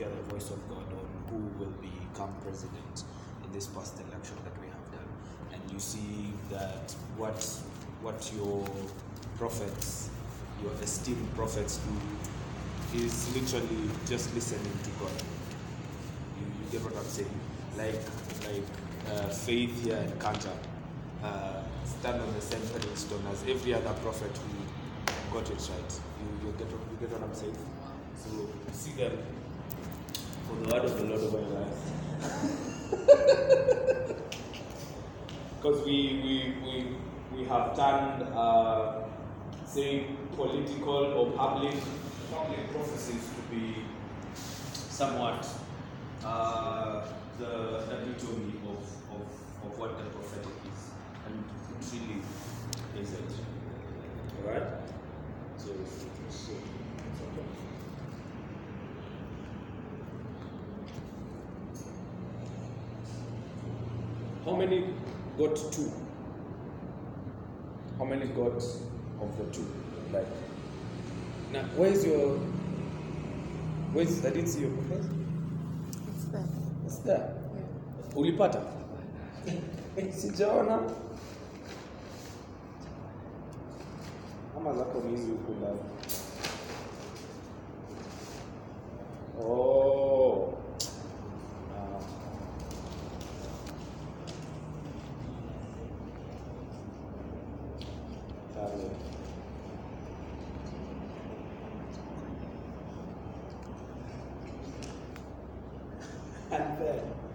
hear the voice of God on who will become president in this past election that we have done, and you see that what what your prophets, your esteemed prophets do, is literally just listening to God. You, you get what I'm saying? Like like uh, Faith here and Kanja uh, stand on the same pedestal as every other prophet who got it right. You, you, get, what, you get what I'm saying? So see them for the word of the Lord life. Because we, we, we, we have turned, uh, say, political or public, public prophecies to be somewhat uh, the, epitome of, of, of what the prophetic is. And it really isn't. Alright? So, so, How many got two? How many got of the two? Like, now, where's your, where's, I didn't see your place. It's there. It's there. Yeah. Ulipata? Sijaona. Ama zako mingi huku ndani. Oh.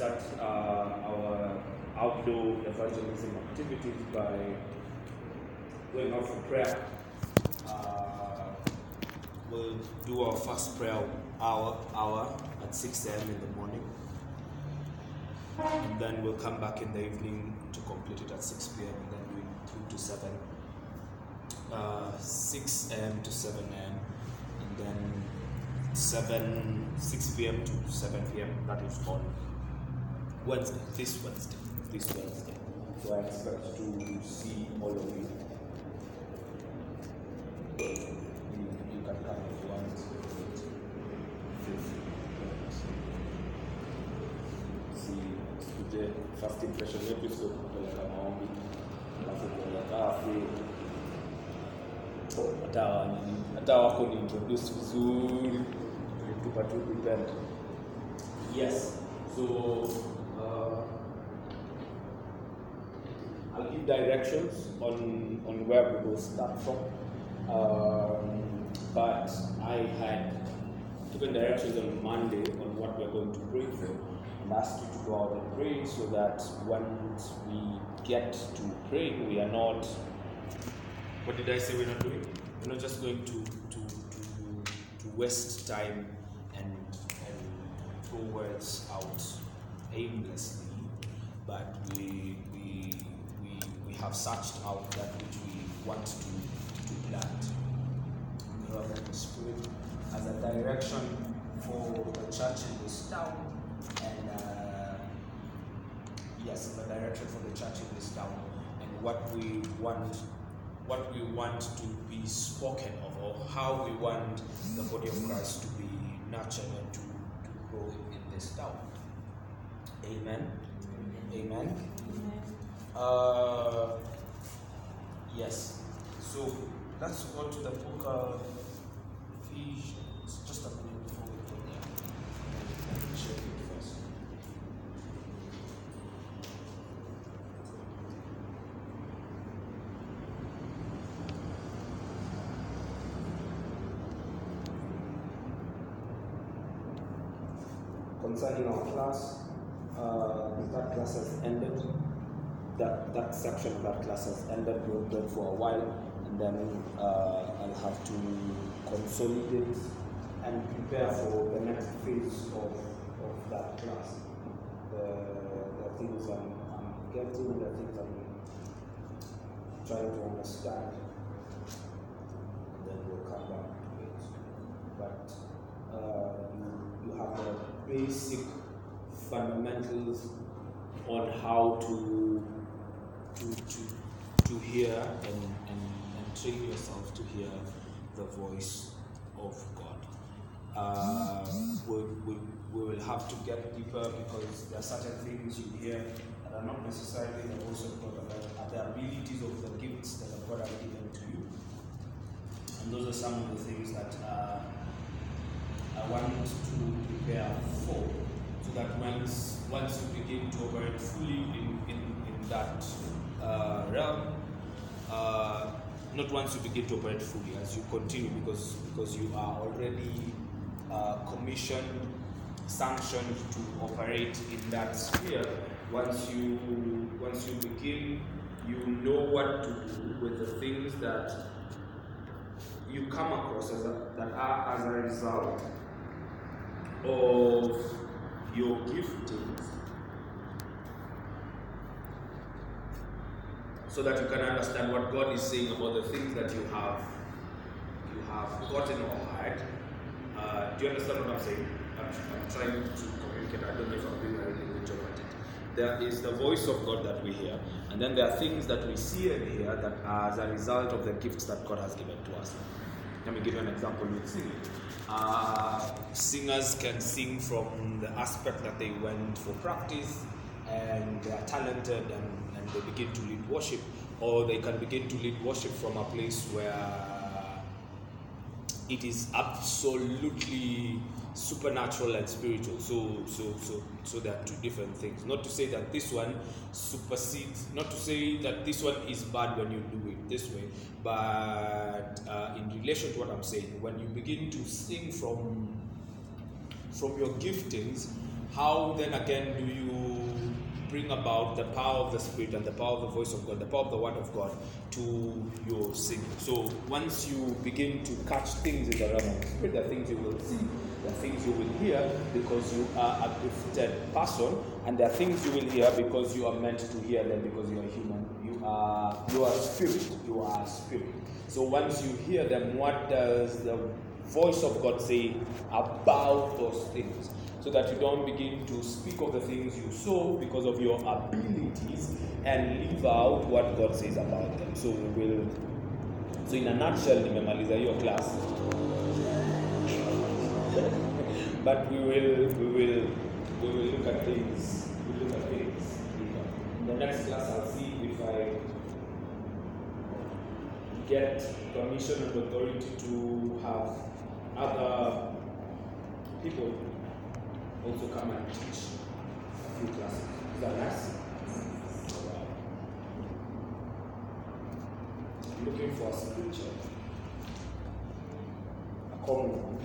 Wednesday, start uh, our outdoor evangelism activities by going out for prayer. Uh, we'll do our first prayer hour, hour at 6 a.m. in the morning. And then we'll come back in the evening to complete it at 6 p.m. and then do it to 7. Uh, 6 a.m. to 7 a.m. and then 7, 6 p.m. to 7 p.m. That is on Wednesday, this Wednesday, this Wednesday. So I expect to see all of you. You, can come sikuje first impression yetu sio ah, ni introduce vizuri. Tupa yes. So uh, I'll directions on on where we will start from um, but I had given directions on Monday on what we're going to pray for and asked you to go out and pray so that once we get to praying, we are not. What did I say we're not doing? We're not just going to to to, to waste time and and throw words out aimlessly, but we have searched out that which we want to to plant. God and the Spirit as a direction for the church in this town and uh, yes, as a direction for the church in this town and what we want what we want to be spoken of or how we want the body of Christ to be nurtured and to, to grow in this town. Amen. Amen. Uh, yes. So let's go to the book of Ephesians. Just a minute before we go there. Let me check it first. Concerning our class, uh, that class has ended. That, that section of that class has ended. We'll go for a while, and then uh, I'll have to consolidate and prepare for the next phase of, of that class. The, the things I'm, I'm getting, the things I'm trying to understand, and then we'll come back to it. But uh, you, you have the basic fundamentals on how to to to, to hear and, and, and train yourself to hear the voice of God. Uh, we, we, we will have to get deeper because there are certain things you hear that are not necessarily the voice of God, but are the abilities of the gifts that God has given to you. And those are some of the things that uh, I want to prepare for, so that once once you begin to operate fully in, in, in that uh, realm, uh, not once you begin to operate fully, as you continue, because because you are already uh, commissioned, sanctioned to operate in that sphere. Once you once you begin, you know what to do with the things that you come across as a, that are as a result of your giftings so that you can understand what God is saying about the things that you have you have gotten or had. Uh, do you understand what I'm saying? I'm, I'm trying to communicate. I don't know if I'm really good job at it. There is the voice of God that we hear, and then there are things that we see and hear that are as a result of the gifts that God has given to us. Let me give you an example with singing. Uh, singers can sing from the aspect that they went for practice and they are talented and, and they begin to lead worship, or they can begin to lead worship from a place where it is absolutely supernatural and spiritual. So, so, so, so there are two different things. Not to say that this one supersedes. Not to say that this one is bad when you do it this way, but uh, in relation to what I'm saying, when you begin to sing from from your giftings, how then again do you bring about the power of the Spirit and the power of the voice of God, the power of the Word of God to your singing. So once you begin to catch things in the realm of the Spirit, are things you will see, the things you will hear because you are a gifted person, and there are things you will hear because you are meant to hear them because you are human. You are you are spirit. You are spirit. So once you hear them, what does the voice of God say about those things? So that you don't begin to speak of the things you saw because of your abilities and leave out what God says about them. So we will so in a nutshell nimemaliza hiyo class but we will we will we will look at things we look at things in the next class I'll see if I get permission and authority to have other people also come and teach a few classes. Is that nice? Looking for a scripture, a common one.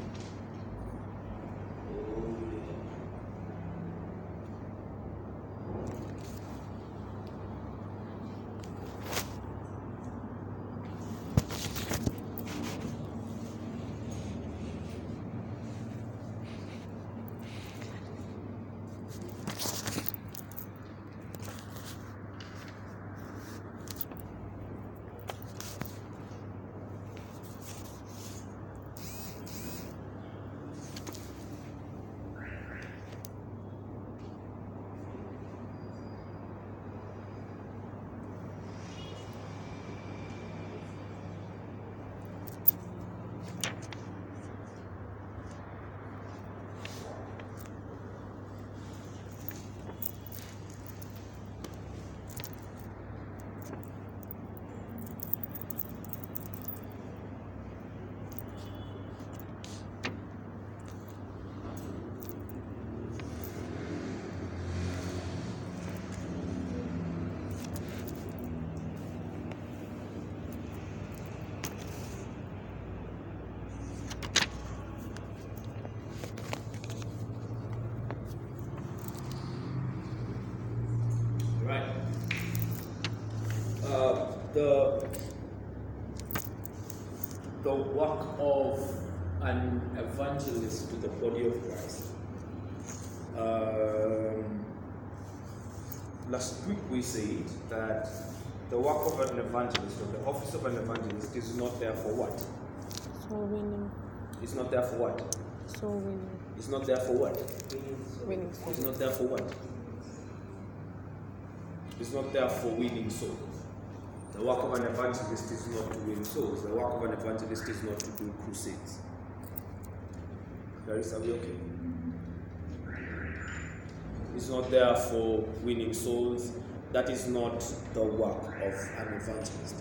The body of Christ? Um, last week we said that the work of an evangelist or the office of an evangelist is not there for what? Soul winning. It's not there for what? Soul winning. It's not there for what? Winning It's not there for what? It's not there for winning souls. The work of an evangelist is not to win souls. The work of an evangelist is not to do crusades. Are we okay? It's not there for winning souls. That is not the work of an evangelist.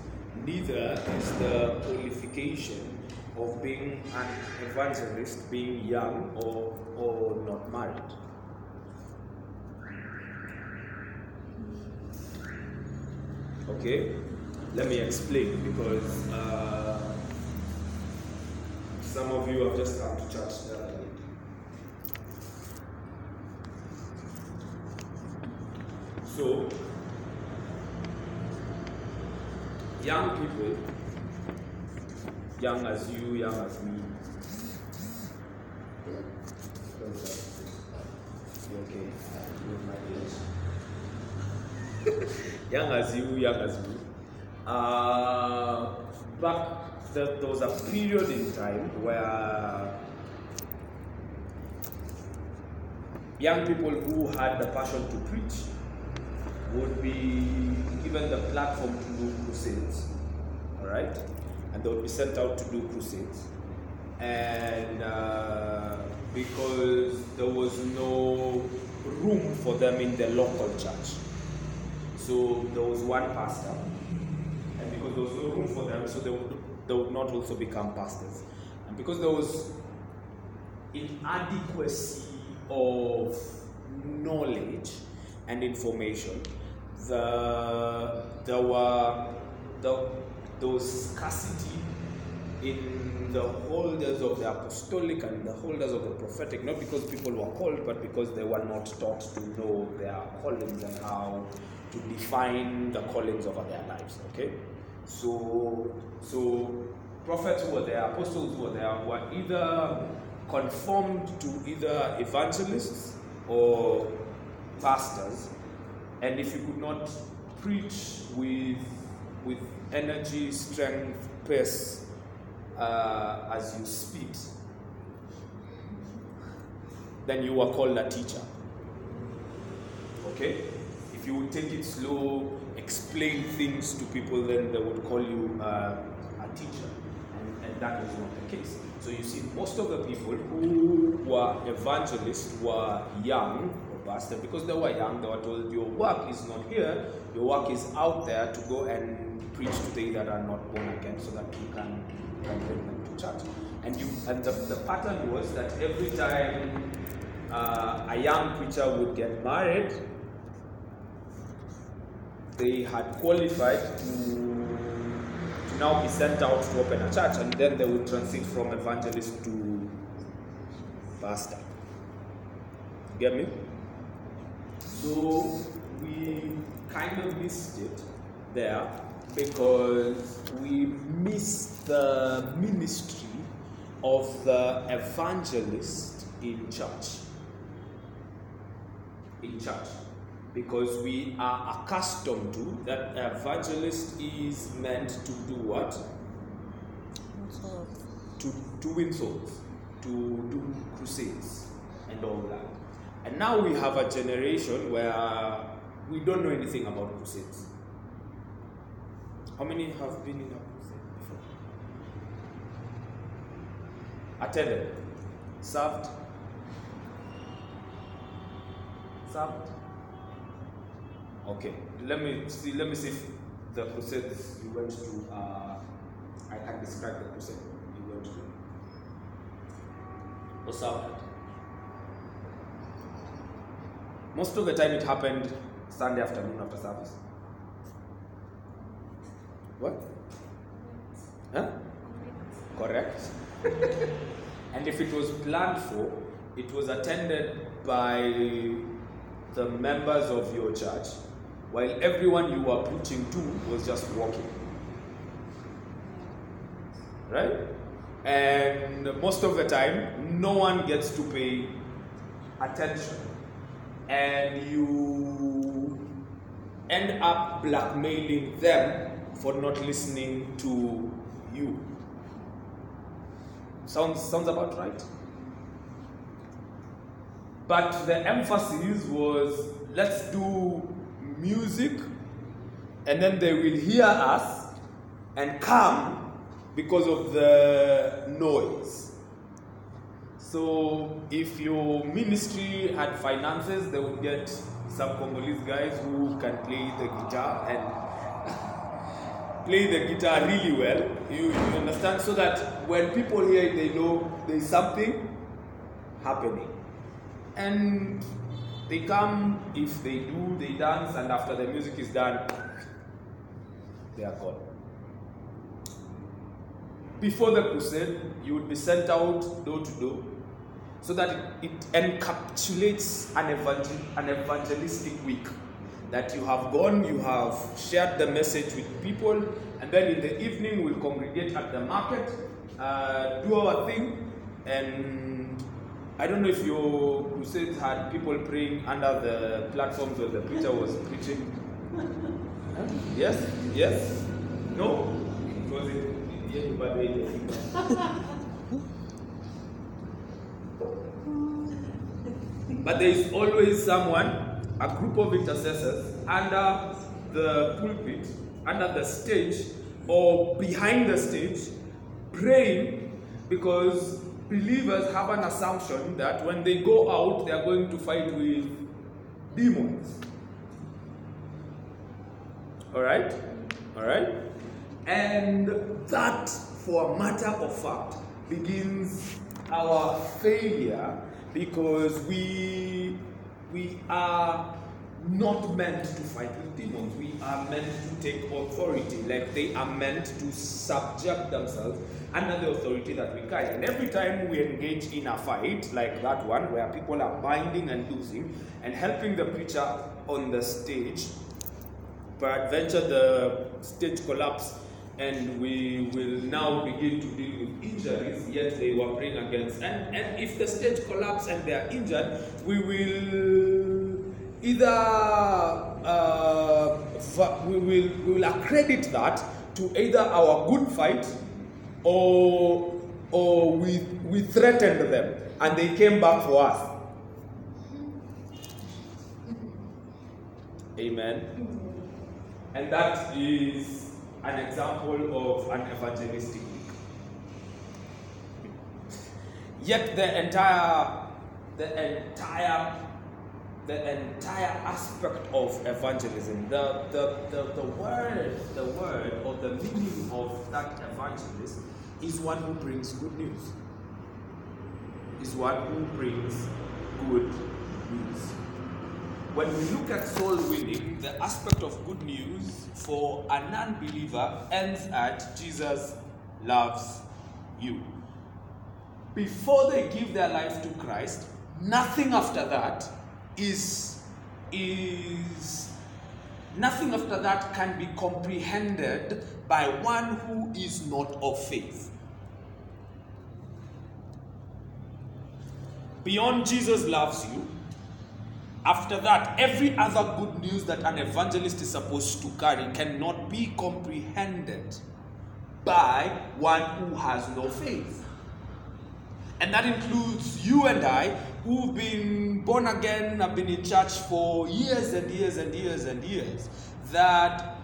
Neither is the qualification of being an evangelist being young or, or not married. Okay, let me explain because uh, some of you have just come to church. Uh, so, young people, young as you, young as me. Young as you, young as me. Uh, back there, there was a period in time where young people who had the passion to preach would be given the platform to do crusades, all right? And they would be sent out to do crusades. And uh, because there was no room for them in the local church, so there was one pastor, and because there was no room for them, so they would, they would not also become pastors. And because there was inadequacy of knowledge and information, the there were the, there scarcity in the holders of the apostolic and the holders of the prophetic, not because people were called, but because they were not taught to know their callings and how to define the callings over their lives. Okay, so so prophets who were there, apostles who were there, were either conformed to either evangelists or pastors, and if you could not preach with with energy, strength, pace uh, as you speak, then you were called a teacher. Okay? If you would take it slow, explain things to people, then they would call you uh, a teacher. And, and that was not the case. So you see, most of the people who were evangelists were young or pastor because they were young. They were told, Your work is not here, your work is out there to go and preach to they that are not born again so that you can, you can bring them to church. And, you, and the, the pattern was that every time uh, a young preacher would get married, they had qualified to, to now be sent out to open a church, and then they would transit from evangelist to pastor. Get me? So we kind of missed it there because we missed the ministry of the evangelist in church. In church because we are accustomed to that evangelist is meant to do what? To, to win souls, to do crusades and all that. And now we have a generation where we don't know anything about crusades. How many have been in a crusade before? Attended, served, served. Okay, let me see. Let me see if the crusades you went to. Uh, I can describe the crusade you went to. Or served. Most of the time, it happened Sunday afternoon after service. What? Huh? Correct. and if it was planned for, it was attended by the members of your church, while everyone you were preaching to was just walking. Right? and most of the time, no one gets to pay attention, and you end up blackmailing them for not listening to you. Sounds sounds about right. But the emphasis was let's do music and then they will hear us and come because of the noise. So if your ministry had finances, they would get some Congolese guys who can play the guitar and play the guitar really well. You, you understand? So that when people hear it, they know there's something happening. And they come, if they do, they dance, and after the music is done, they are gone. Before the crusade, you would be sent out door to door so that it, encapsulates an, evangel- an evangelistic week. That you have gone, you have shared the message with people, and then in the evening we'll congregate at the market, uh, do our thing, and I don't know if your crusades had people praying under the platforms where the preacher was preaching. Yes? Yes? No? Was it? But But there is always someone, a group of intercessors, under the pulpit, under the stage, or behind the stage, praying because believers have an assumption that when they go out, they are going to fight with demons. All right? All right? And that, for a matter of fact, begins our failure because we we are not meant to fight with demons. We are meant to take authority, like they are meant to subject themselves under the authority that we carry. And every time we engage in a fight like that one, where people are binding and losing, and helping the preacher on the stage, peradventure the stage collapse and we will now begin to deal with injuries. Yet they were praying against. And, and if the stage collapses and they are injured we will either uh, we, will, we will accredit that to either our good fight or or we, we threatened them and they came back for us. Amen. And that is an example of an evangelistic week. Yet the entire, the entire, the entire aspect of evangelism, the, the, the, the word, the word or the meaning of that evangelist is one who brings good news. Is one who brings good news when we look at soul winning, the aspect of good news for a non believer ends at Jesus loves you. Before they give their life to Christ, nothing after that is, is nothing after that can be comprehended by one who is not of faith. Beyond Jesus loves you, after that, every other good news that an evangelist is supposed to carry cannot be comprehended by one who has no faith. And that includes you and I, who've been born again, have been in church for years and years and years and years, that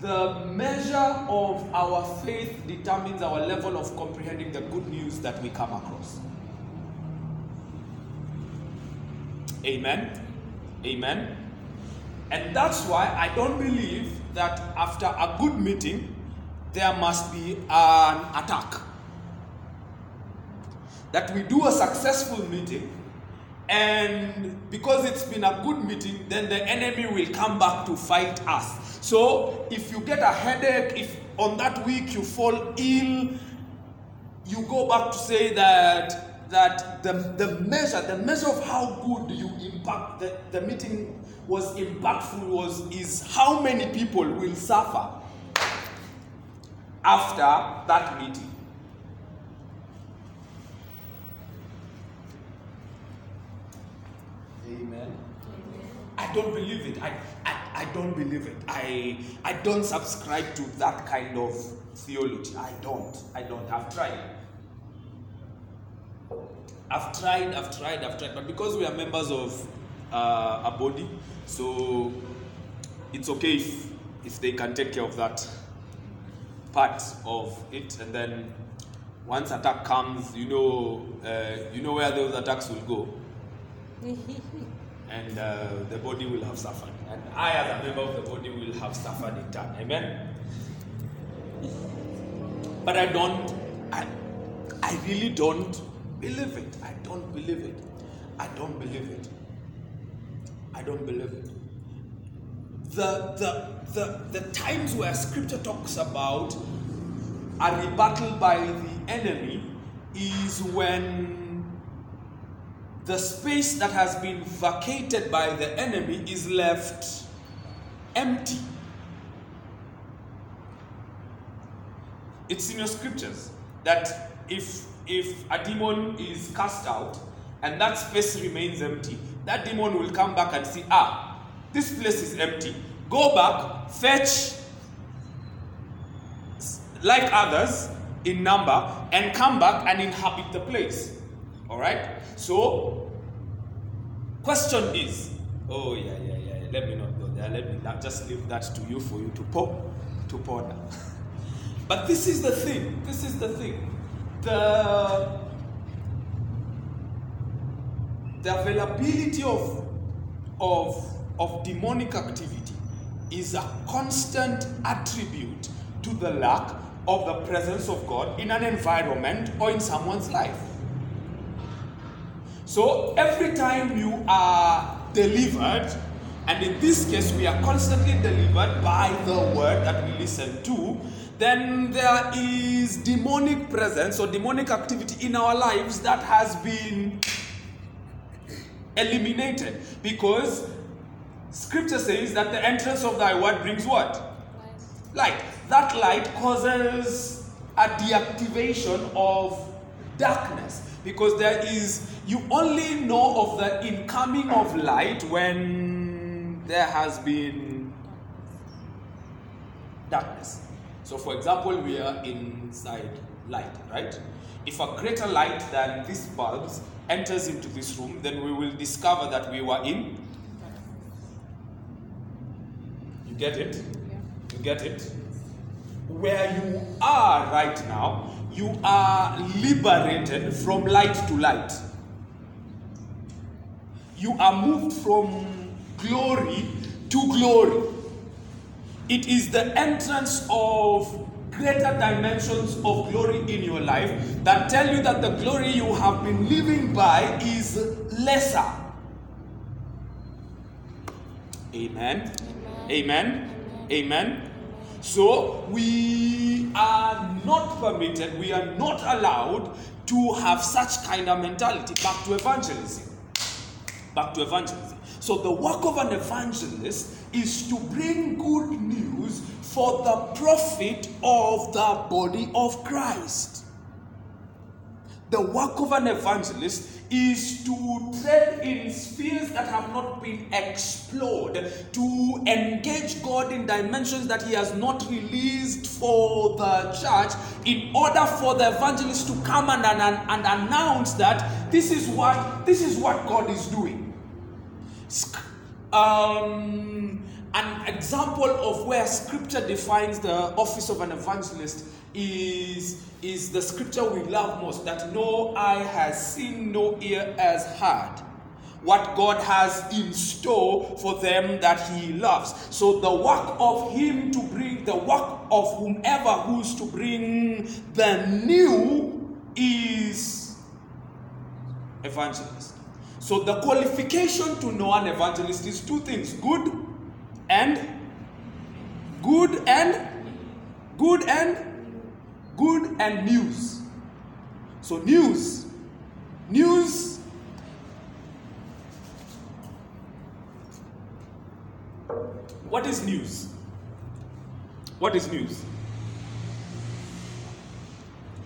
the measure of our faith determines our level of comprehending the good news that we come across. Amen. Amen. And that's why I don't believe that after a good meeting, there must be an attack. That we do a successful meeting, and because it's been a good meeting, then the enemy will come back to fight us. So if you get a headache, if on that week you fall ill, you go back to say that that the, the measure, the measure of how good you impact the, the meeting was impactful was is how many people will suffer after that meeting. Amen. I don't believe it. I, I, I don't believe it. I, I don't subscribe to that kind of theology. I don't. I don't. I've tried. I've tried, I've tried, I've tried. But because we are members of uh, a body, so it's okay if, if they can take care of that part of it. And then once attack comes, you know, uh, you know where those attacks will go and uh, the body will have suffered. And I, as a member of the body, will have suffered in turn. Amen. But I don't, I, I really don't believe it. I don't believe it. I don't believe it. I don't believe it. The, the, the, the times where scripture talks about a rebuttal by the enemy is when the space that has been vacated by the enemy is left empty. It's in your scriptures that if if a demon is cast out and that space remains empty, that demon will come back and see, ah, this place is empty. Go back, fetch like others in number, and come back and inhabit the place. All right? So, question is, oh yeah, yeah, yeah. yeah. Let me not go there. Let me not just leave that to you for you to pour, to ponder. but this is the thing. This is the thing. The uh, the availability of of of demonic activity is a constant attribute to the lack of the presence of God in an environment or in someone's life. So every time you are delivered, and in this case we are constantly delivered by the word that we listen to, then there is demonic presence or demonic activity in our lives that has been eliminated because scripture says that the entrance of thy word brings what? Light. light. That light causes a deactivation of darkness because there is you only know of the incoming of light when there has been darkness. So, for example, we are inside light, right? If a greater light than these bulbs enters into this room, then we will discover that we were in. You get it? You get it? Where you are right now, you are liberated from light to light. You are moved from glory to glory. It is the entrance of greater dimensions of glory in your life that tell you that the glory you have been living by is lesser. Amen. Amen. Amen. So we are not permitted, we are not allowed to have such kind of mentality. Back to evangelism. Back to evangelism. So the work of an evangelist is to bring good news for the profit of the body of Christ. The work of an evangelist is to tread in spheres that have not been explored, to engage God in dimensions that He has not released for the church, in order for the evangelist to come and, and, and announce that this is what this is what God is doing. Um, an example of where scripture defines the office of an evangelist is, is the scripture we love most that no eye has seen, no ear has heard. What God has in store for them that He loves. So, the work of Him to bring, the work of whomever who's to bring the new is evangelist. So, the qualification to know an evangelist is two things good and good and good and good and news. So news, news. What is news? What is news?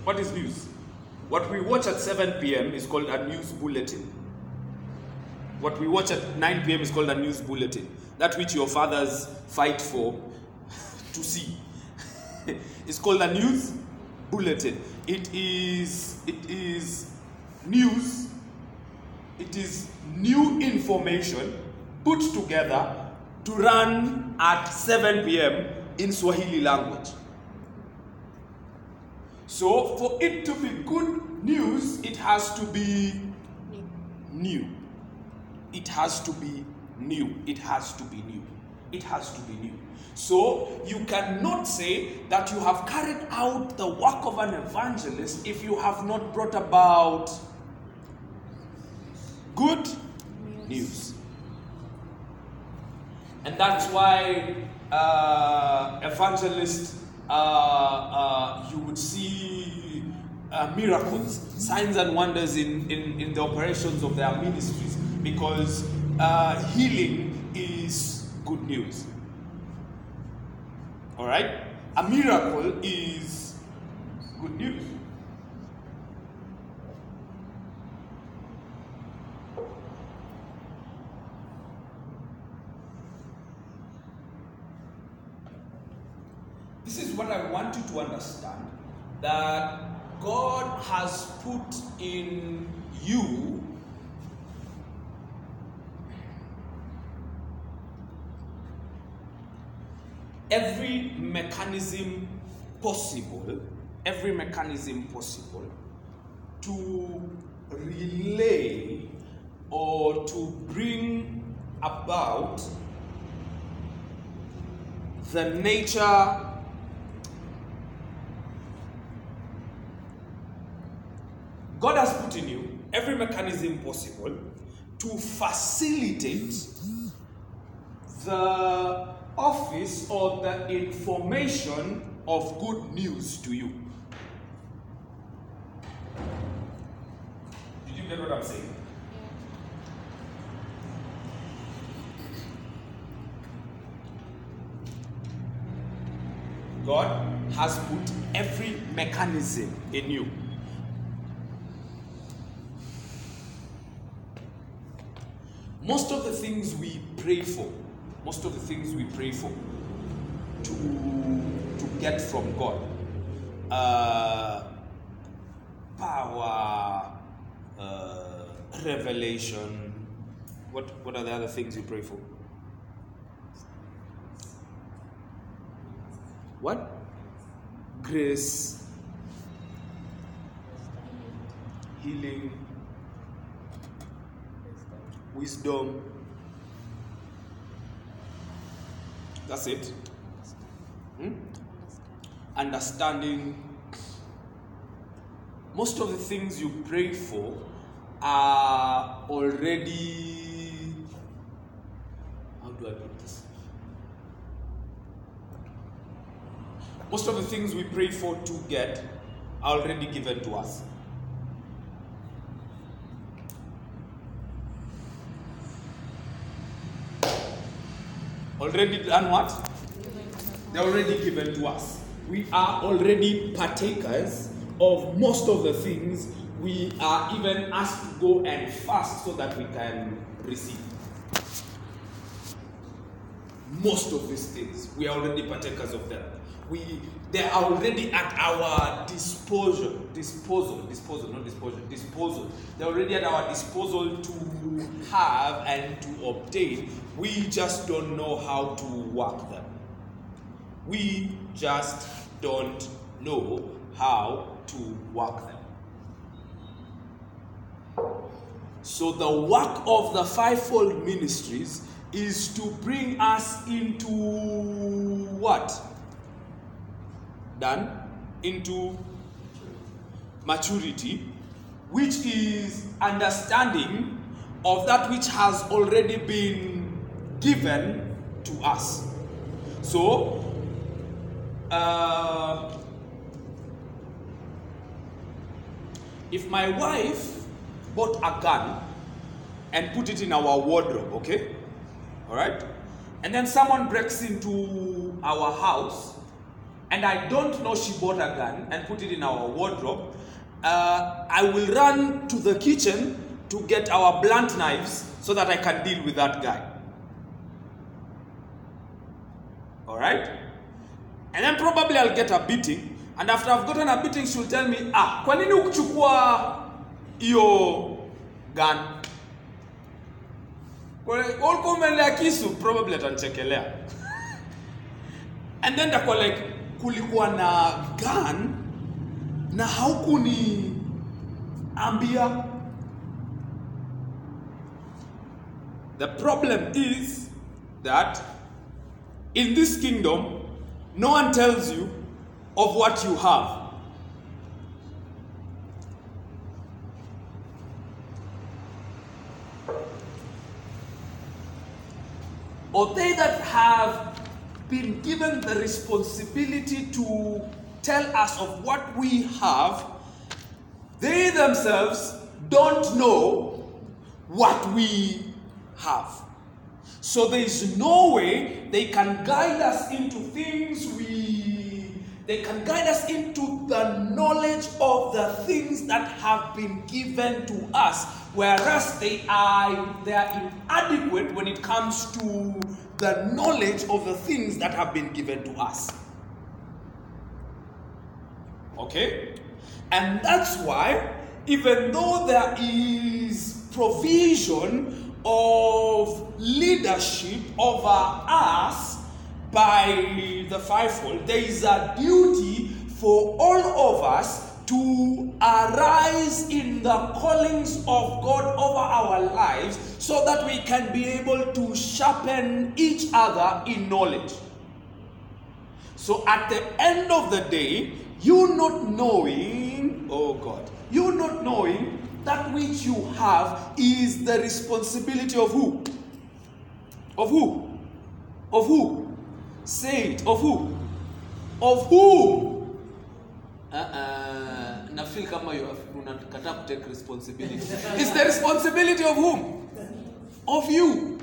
What is news? What we watch at 7 p.m. is called a news bulletin. What we watch at 9 p.m. is called a news bulletin. That which your fathers fight for to see. it's called a news bulletin. It is it is news. It is new information put together to run at 7 p.m. in Swahili language. So, for it to be good news, it has to be new. It has to be new. It has to be new. It has to be new. So, you cannot say that you have carried out the work of an evangelist if you have not brought about good news. And that's why uh, evangelists, uh, uh, you would see uh, miracles, signs and wonders in, in, in the operations of their ministries because uh, healing is good news. All right? A miracle is good news. This is what I want you to understand that God has put in you every mechanism possible, every mechanism possible to relay or to bring about the nature God has put in you every mechanism possible to facilitate the office or the information of good news to you. Did you get what I'm saying? God has put every mechanism in you. Most of the things we pray for, most of the things we pray for to, to get from God, uh, power, uh, revelation, what, what are the other things you pray for? What? Grace, healing, wisdom. That's it. Hmm? Understanding. Most of the things you pray for are already. How do I put this? Most of the things we pray for to get are already given to us. Already done what? They're already given to us. We are already partakers of most of the things we are even asked to go and fast so that we can receive. Most of these things, we are already partakers of them. We they are already at our disposal, disposal, disposal, not disposal, disposal. They're already at our disposal to have and to obtain. We just don't know how to work them. We just don't know how to work them. So, the work of the fivefold ministries is to bring us into what? Done? Into maturity, which is understanding of that which has already been given to us. So, uh, if my wife bought a gun and put it in our wardrobe, okay? All right? And then someone breaks into our house and I don't know she bought a gun and put it in our wardrobe, uh, I will run to the kitchen to get our blunt knives so that I can deal with that guy. All right? And then probably I'll get a beating. And after I've gotten a beating, she'll tell me, ah, kwa nini ukuchukua hiyo gun? Ulikuwa umeendea kisu, probably atanichekelea. And then takuwa like, kulikuwa na gun na haukuniambia. The problem is that in this kingdom, no one tells you of what you have. Or they that have been given the responsibility to tell us of what we have, they themselves don't know what we have. So there is no way they can guide us into things we they can guide us into the knowledge of the things that have been given to us whereas they are they are inadequate when it comes to the knowledge of the things that have been given to us. Okay? And that's why even though there is provision of leadership over us by the fivefold, there is a duty for all of us to arise in the callings of God over our lives so that we can be able to sharpen each other in knowledge. So at the end of the day, you not knowing, oh God, you not knowing that which you have is the responsibility of who? Of who? Of who? Say it. Of who? Of who? Uh-uh. Na feel kama you have unakataa take responsibility. it's the responsibility of whom? Of you.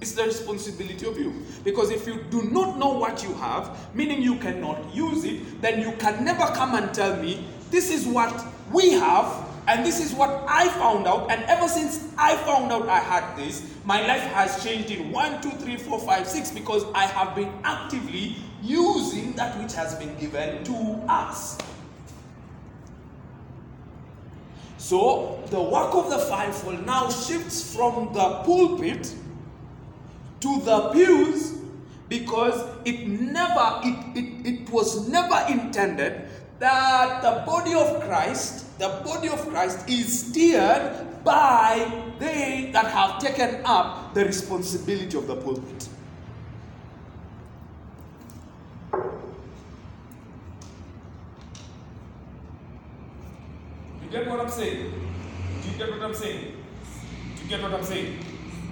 It's the responsibility of you. Because if you do not know what you have, meaning you cannot use it, then you can never come and tell me, this is what we have, and this is what I found out. And ever since I found out I had this, my life has changed in one, two, three, four, five, six, because I have been actively using that which has been given to us. So the work of the fivefold now shifts from the pulpit to the pews because it never it, it, it was never intended that the body of Christ, the body of Christ is steered by they that have taken up the responsibility of the pulpit. Get what I'm saying? Do you get what I'm saying? Do you get what I'm saying?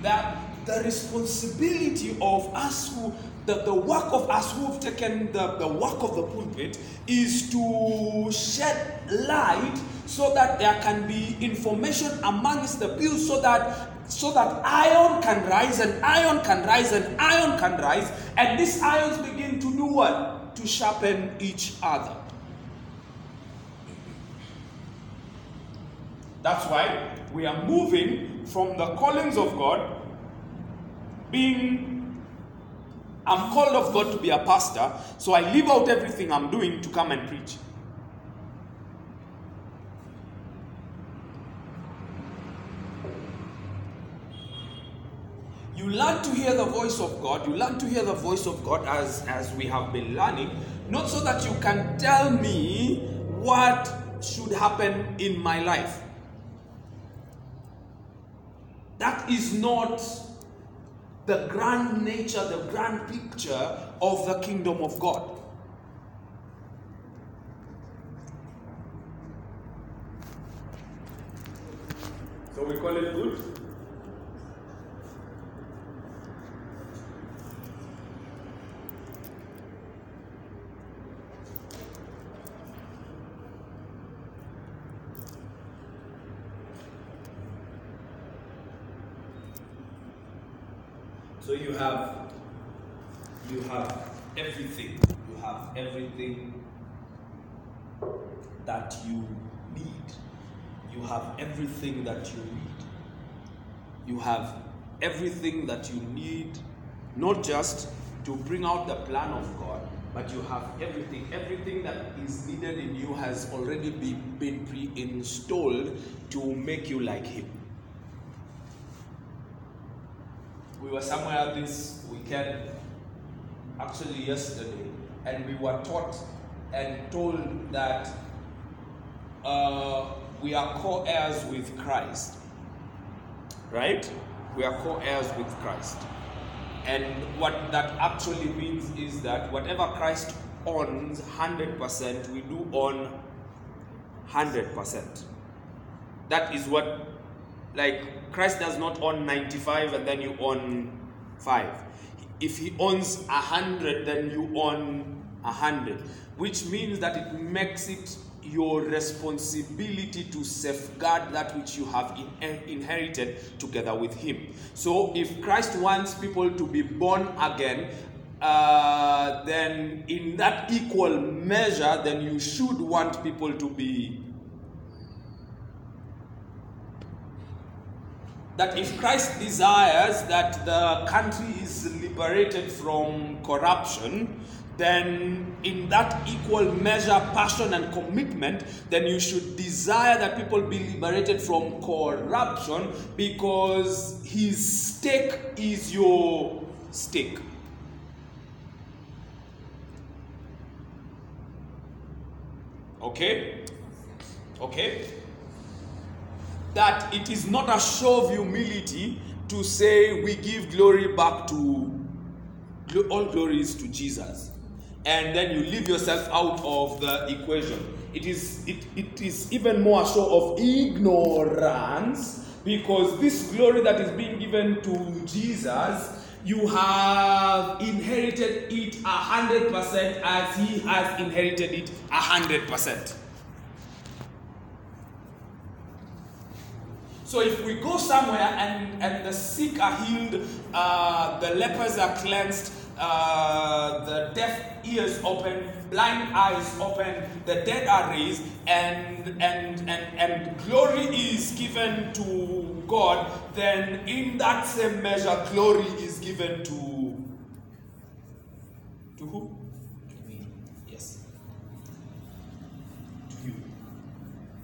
That the responsibility of us who, the, the work of us who have taken the, the work of the pulpit is to shed light so that there can be information amongst the people so that so that iron can rise and iron can rise and iron can rise and these irons begin to do what? To sharpen each other. That's why we are moving from the callings of God, being, I'm called of God to be a pastor, so I leave out everything I'm doing to come and preach. You learn to hear the voice of God, you learn to hear the voice of God as, as we have been learning, not so that you can tell me what should happen in my life. That is not the grand nature, the grand picture of the kingdom of God. So we call it good? So you have you have everything. You have everything that you need. You have everything that you need. you have everything that you need, not just to bring out the plan of God, but you have everything. Everything that is needed in you has already be, been pre installed to make you like Him. We were somewhere this weekend, actually yesterday, and we were taught and told that uh, we are co heirs with Christ. Right? We are co heirs with Christ. And what that actually means is that whatever Christ owns 100%, we do own 100%. That is what, like, Christ does not own 95 and then you own 5. If he owns 100, then you own 100, which means that it makes it your responsibility to safeguard that which you have in- inherited together with Him. So, if Christ wants people to be born again, uh, then in that equal measure, then you should want people to be. That if Christ desires that the country is liberated from corruption, then in that equal measure, passion and commitment, then you should desire that people be liberated from corruption because his stake is your stake. Okay? Okay? that it is not a show of humility to say we give glory back to all glories to Jesus. And then you leave yourself out of the equation. It is, it, it is even more a show of ignorance because this glory that is being given to Jesus you have inherited it 100% as he has inherited it 100%. So if we go somewhere and, and the sick are healed, uh, the lepers are cleansed, uh, the deaf ears open, blind eyes open, the dead are raised, and, and, and, and glory is given to God, then in that same measure, glory is given to. To who?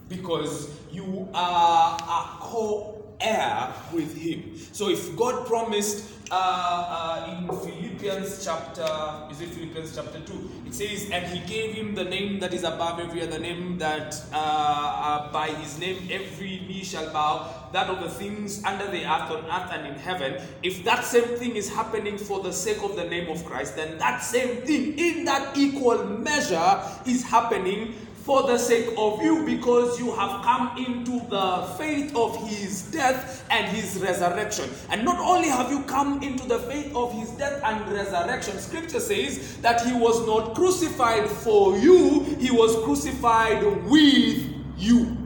Because you are a co heir with Him. So if God promised uh, uh, in Philippians chapter, is it Philippians chapter 2? It says, And he gave him the name that is above every other name, that uh, uh, by his name every knee shall bow, that of the things under the earth, on earth, and in heaven. If that same thing is happening for the sake of the name of Christ, then that same thing in that equal measure is happening for the sake of you because you have come into the faith of his death and his resurrection. And not only have you come into the faith of his death and resurrection, scripture says that he was not crucified for you, he was crucified with you.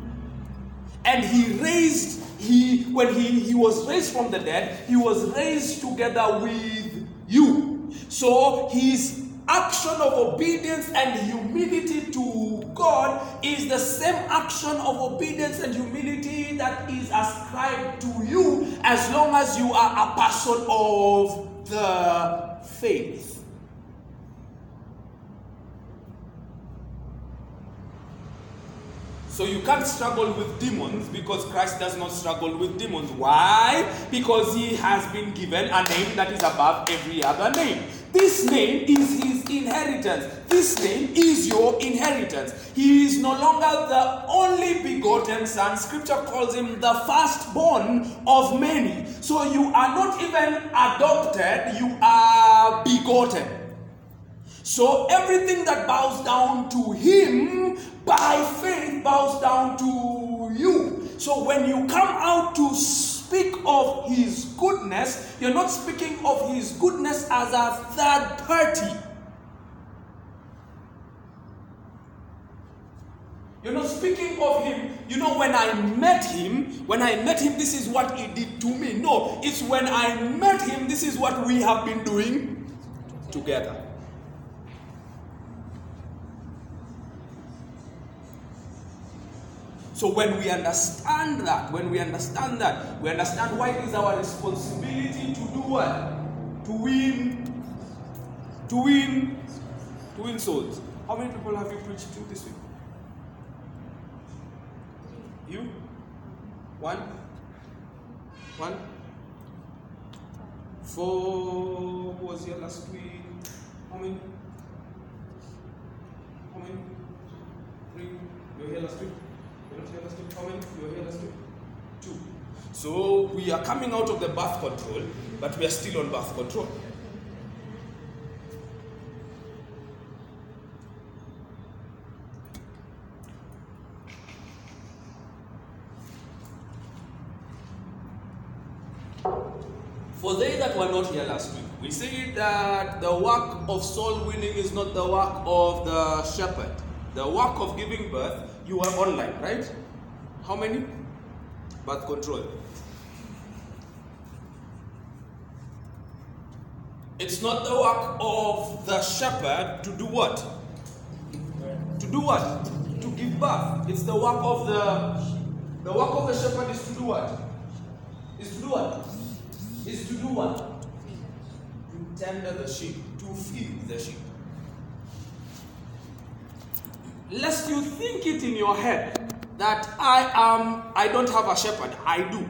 And he raised, he when he, he was raised from the dead, he was raised together with you. So his action of obedience and humility to God is the same action of obedience and humility that is ascribed to you as long as you are a person of the faith. So you can't struggle with demons because Christ does not struggle with demons. Why? Because he has been given a name that is above every other name. This name is his inheritance. This name is your inheritance. He is no longer the only begotten son. Scripture calls him the firstborn of many. So you are not even adopted, you are begotten. So everything that bows down to him by faith bows down to you. So when you come out to speak of his goodness, you're not speaking of his goodness as a third party. You're not speaking of him. You know, when I met him, when I met him, this is what he did to me. No, it's when I met him, this is what we have been doing together. So when we understand that, when we understand that, we understand why it is our responsibility to do what? To win, to win, to win souls. How many people have you preached to this week? You? One? One? Four who was here last week? How many? How many? Three? You were here last week? You were not here last week? How? You were here last? Two. So we are coming out of the birth control, but we are still on birth control. For they that were not here last week, we see that the work of soul winning is not the work of the shepherd. The work of giving birth, you are online, right? How many? Birth control. It's not the work of the shepherd to do what? To do what? To give birth. It's the work of the the work of the shepherd is to do what? Is to do what? Is to do what? To tender the sheep, to feed the sheep. Lest you think it in your head that I am I don't have a shepherd. I do.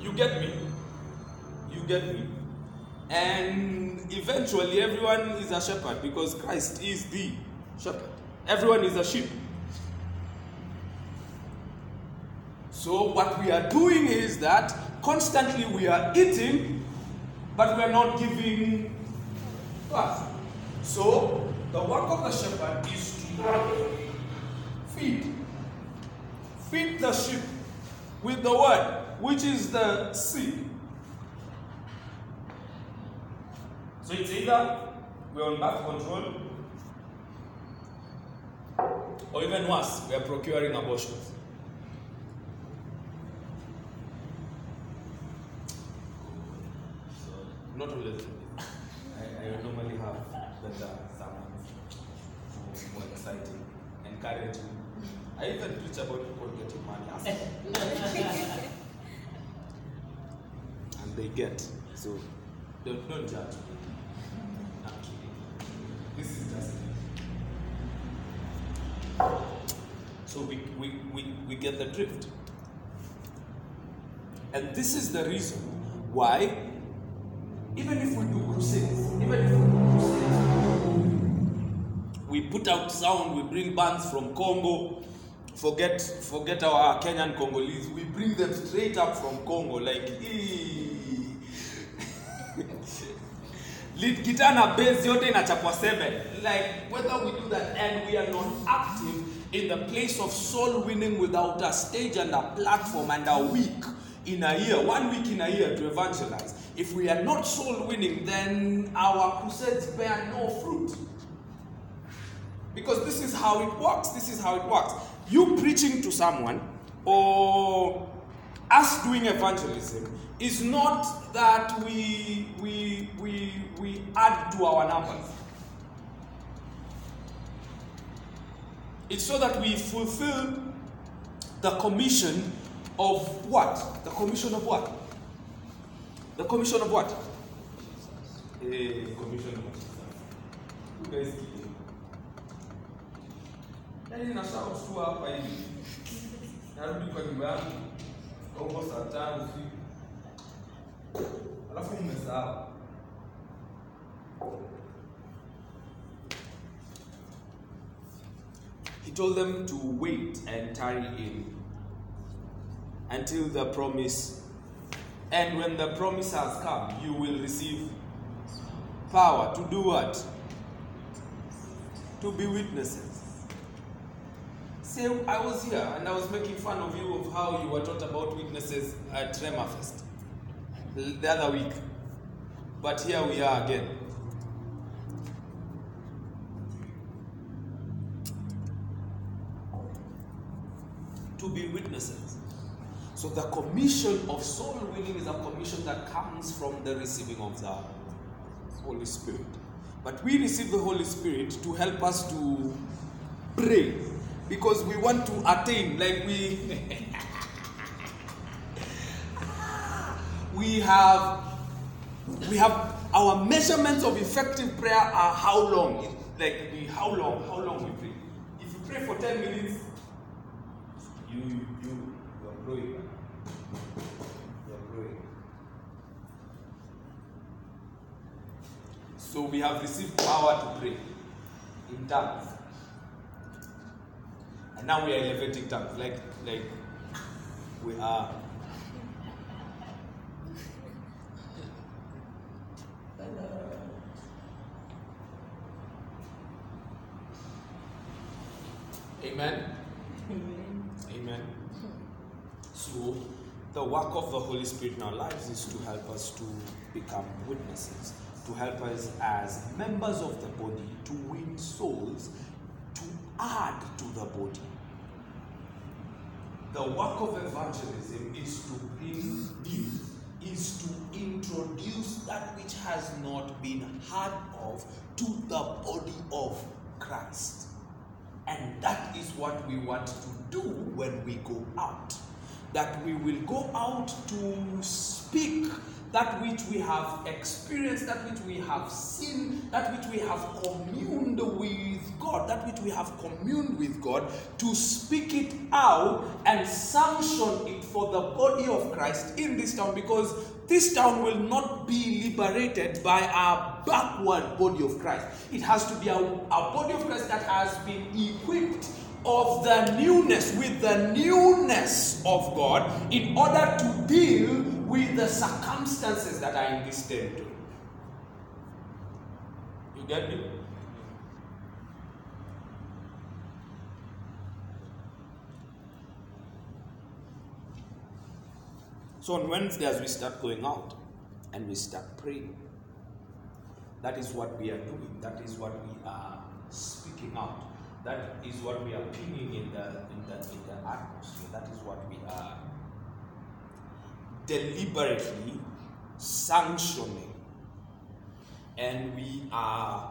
You get me? You get me? And eventually everyone is a shepherd because Christ is the shepherd. Everyone is a sheep. So what we are doing is that constantly we are eating, but we are not giving birth. So the work of the shepherd is to feed. Feed the sheep with the word, which is the seed. So it's either we're on birth control, or even worse, we are procuring abortions. So, not always. I, I normally have better sermons, more- more exciting, encouraging. I even preach about people getting money. And they get. So don't, don't judge me. I'm kidding. This is just. So we, we, we, we get the drift. And this is the reason why, even if we do crusades, even if we do crusades, we put out sound, we bring bands from Congo, forget forget our Kenyan Congolese, we bring them straight up from Congo, like lead guitar na bass yote inachapwa seven. Like whether we do that and we are not active in the place of soul winning without a stage and a platform and a week in a year one week in a year to evangelize if we are not soul winning then our crusades bear no fruit because this is how it works. This is how it works. You preaching to someone or us doing evangelism is not that we we we we add to our numbers. It's so that we fulfill the commission of what? The commission of what? The commission of what? Eh, commission of guys? Yaani nasahau tu hapa hivi. Narudi kwa nyumba yangu huko saa tano usiku. Alafu mmesahau. He told them to wait and tarry in until the promise. And when the promise has come, you will receive power to do what? To be witnesses. Say, I was here and I was making fun of you of how you were taught about witnesses at Remafest the other week. But here we are again. To be witnesses. So the commission of soul winning is a commission that comes from the receiving of the Holy Spirit. But we receive the Holy Spirit to help us to pray because we want to attain, like we. we have we have our measurements of effective prayer are how long like we how long how long we pray if you pray for 10 minutes you you you are growing you are growing so we have received power to pray in tongues and now we are elevating tongues like like we are Amen. Amen. So, the work of the Holy Spirit in our lives is to help us to become witnesses, to help us as members of the body to win souls, to add to the body. The work of evangelism is to bring new, is to introduce that which has not been heard of to the body of Christ. And that is what we want to do when we go out. That we will go out to speak that which we have experienced, that which we have seen, that which we have communed with God, that which we have communed with God, to speak it out and sanction it for the body of Christ in this town because this town will not be liberated by our backward body of Christ. It has to be a, a body of Christ that has been equipped of the newness, with the newness of God, in order to deal with the circumstances that are in this territory. You get me? So on Wednesday, as we start going out and we start praying, that is what we are doing. That is what we are speaking out. That is what we are pinging in the in the in the atmosphere. That is what we are deliberately sanctioning. And we are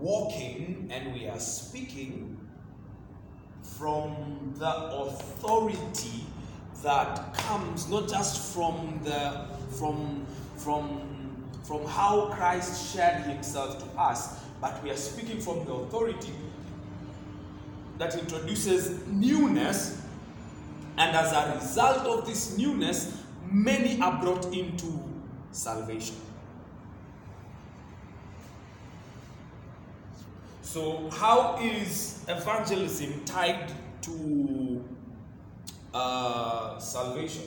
walking and we are speaking from the authority that comes not just from the from from from how Christ shared himself to us, but we are speaking from the authority that introduces newness, and as a result of this newness, many are brought into salvation. So, how is evangelism tied to uh, salvation?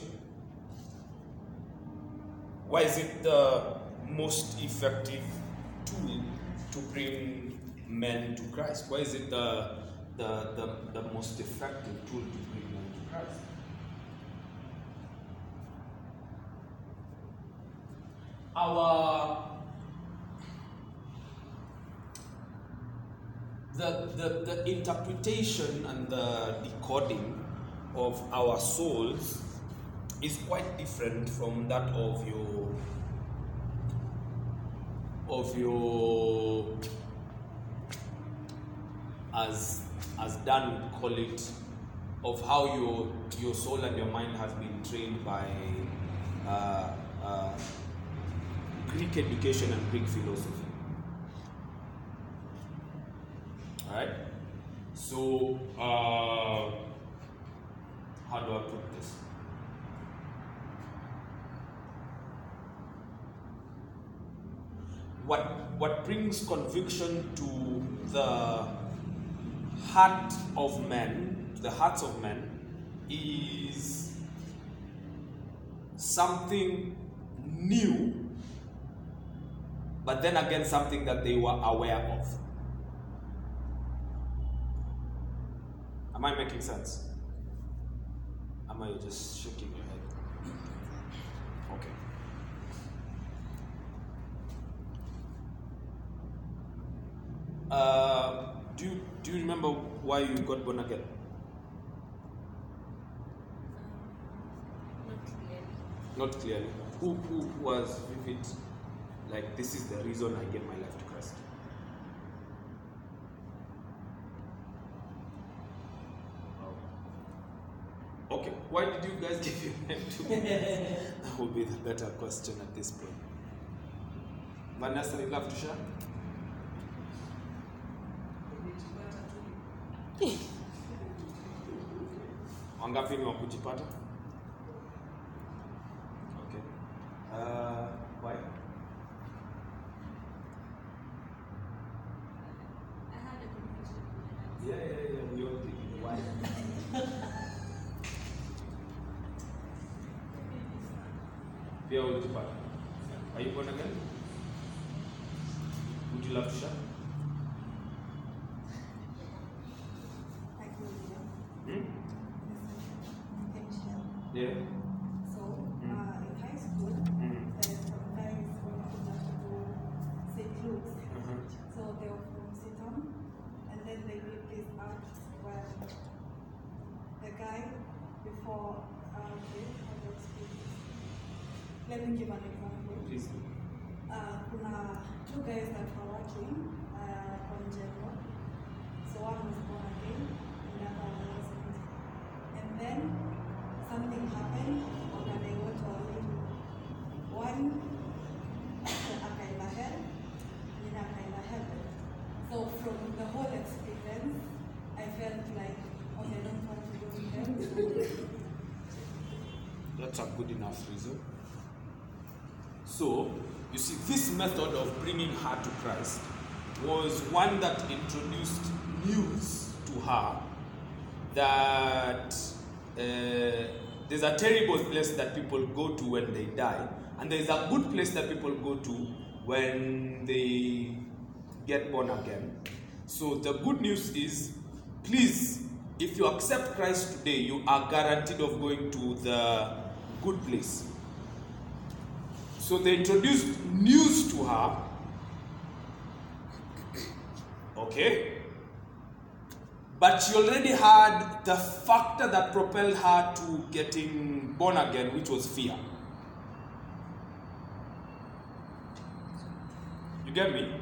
Why is it the most effective tool to bring men to Christ? Why is it the, the, the, the most effective tool to Christ? Our the, the, the interpretation and the decoding of our souls is quite different from that of your of your as as Dan would call it of how your your soul and your mind has been trained by uh, uh, Greek education and Greek philosophy. Alright? So, uh, how do I put this? What, what brings conviction to the heart of men, to the hearts of men, is something new, but then again, something that they were aware of. Am I making sense? Am I just shaking your head? Okay. Uh, do you, do you remember why you got born again? Not clearly. Not clearly. Who, who was vivid? like this is the reason I gave my life to Christ. Okay, why did you guys give your life to me? that would be the better question at this point. Vanessa, you love to share? Wangapi ni wakujipata? Let me give an example. Please. Uh, kuna two guys that were working uh, from General. So one was born again, and the other wasn't. And then something happened, and they went to wawili. One akaenda hell, and akaenda heaven. So from the whole experience, I felt like, okay, I don't want to go to hell. That's a good enough reason. So, you see, this method of bringing her to Christ was one that introduced news to her that uh, there's a terrible place that people go to when they die, and there's a good place that people go to when they get born again. So, the good news is please, if you accept Christ today, you are guaranteed of going to the good place. So they introduced news to her. Okay? But she already had the factor that propelled her to getting born again, which was fear. You get me?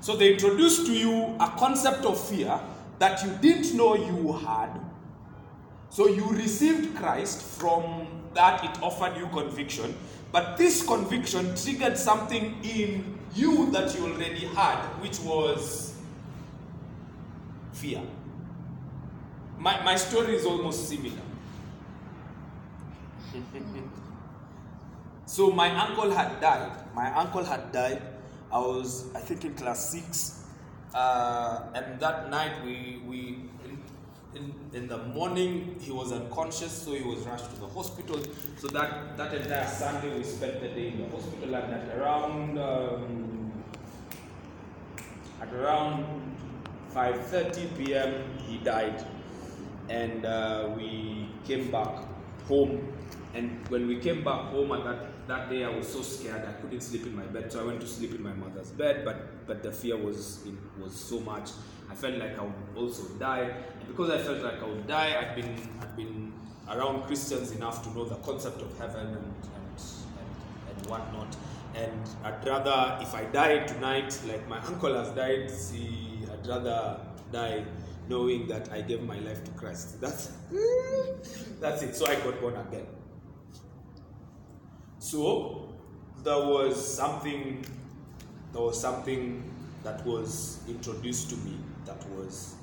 So they introduced to you a concept of fear that you didn't know you had. So you received Christ from that, it offered you conviction. But this conviction triggered something in you that you already had, which was fear. My, my story is almost similar. so my uncle had died. My uncle had died. I was, I think, in class six. Uh, and that night, we, we in, in, the morning, he was unconscious, so he was rushed to the hospital. So that, that entire Sunday, we spent the day in the hospital. And at around um, at around 5:30 p.m., he died, and uh, we came back home. And when we came back home at that, that day, I was so scared I couldn't sleep in my bed. So I went to sleep in my mother's bed, but but the fear was was so much. I felt like I would also die, because I felt like I would die, I'd been I'd been around Christians enough to know the concept of heaven and and and, and whatnot. And I'd rather, if I die tonight, like my uncle has died, see, I'd rather die knowing that I gave my life to Christ. That's that's it. So I got born again. So there was something, there was something that was introduced to me that was.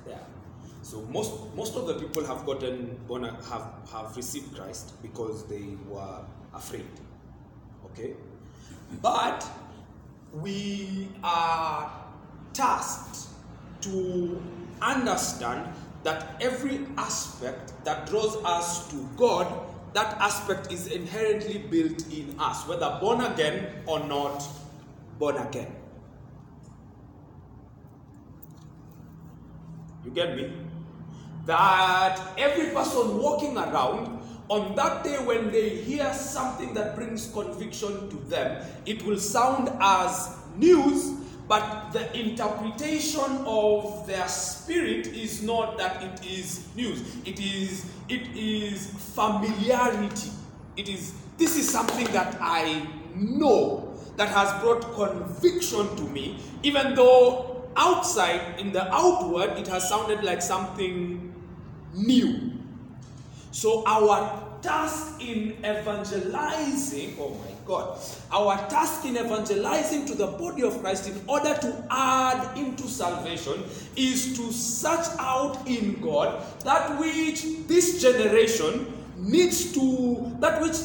So most most of the people have gotten born have have received Christ because they were afraid. Okay, but we are tasked to understand that every aspect that draws us to God, that aspect is inherently built in us, whether born again or not born again. You get me? That every person walking around, on that day when they hear something that brings conviction to them, it will sound as news, but the interpretation of their spirit is not that it is news. It is it is familiarity. It is this is something that I know that has brought conviction to me, even though outside in the outward it has sounded like something new. So our task in evangelizing, oh my God, our task in evangelizing to the body of Christ in order to add into salvation is to search out in God that which this generation needs to, that which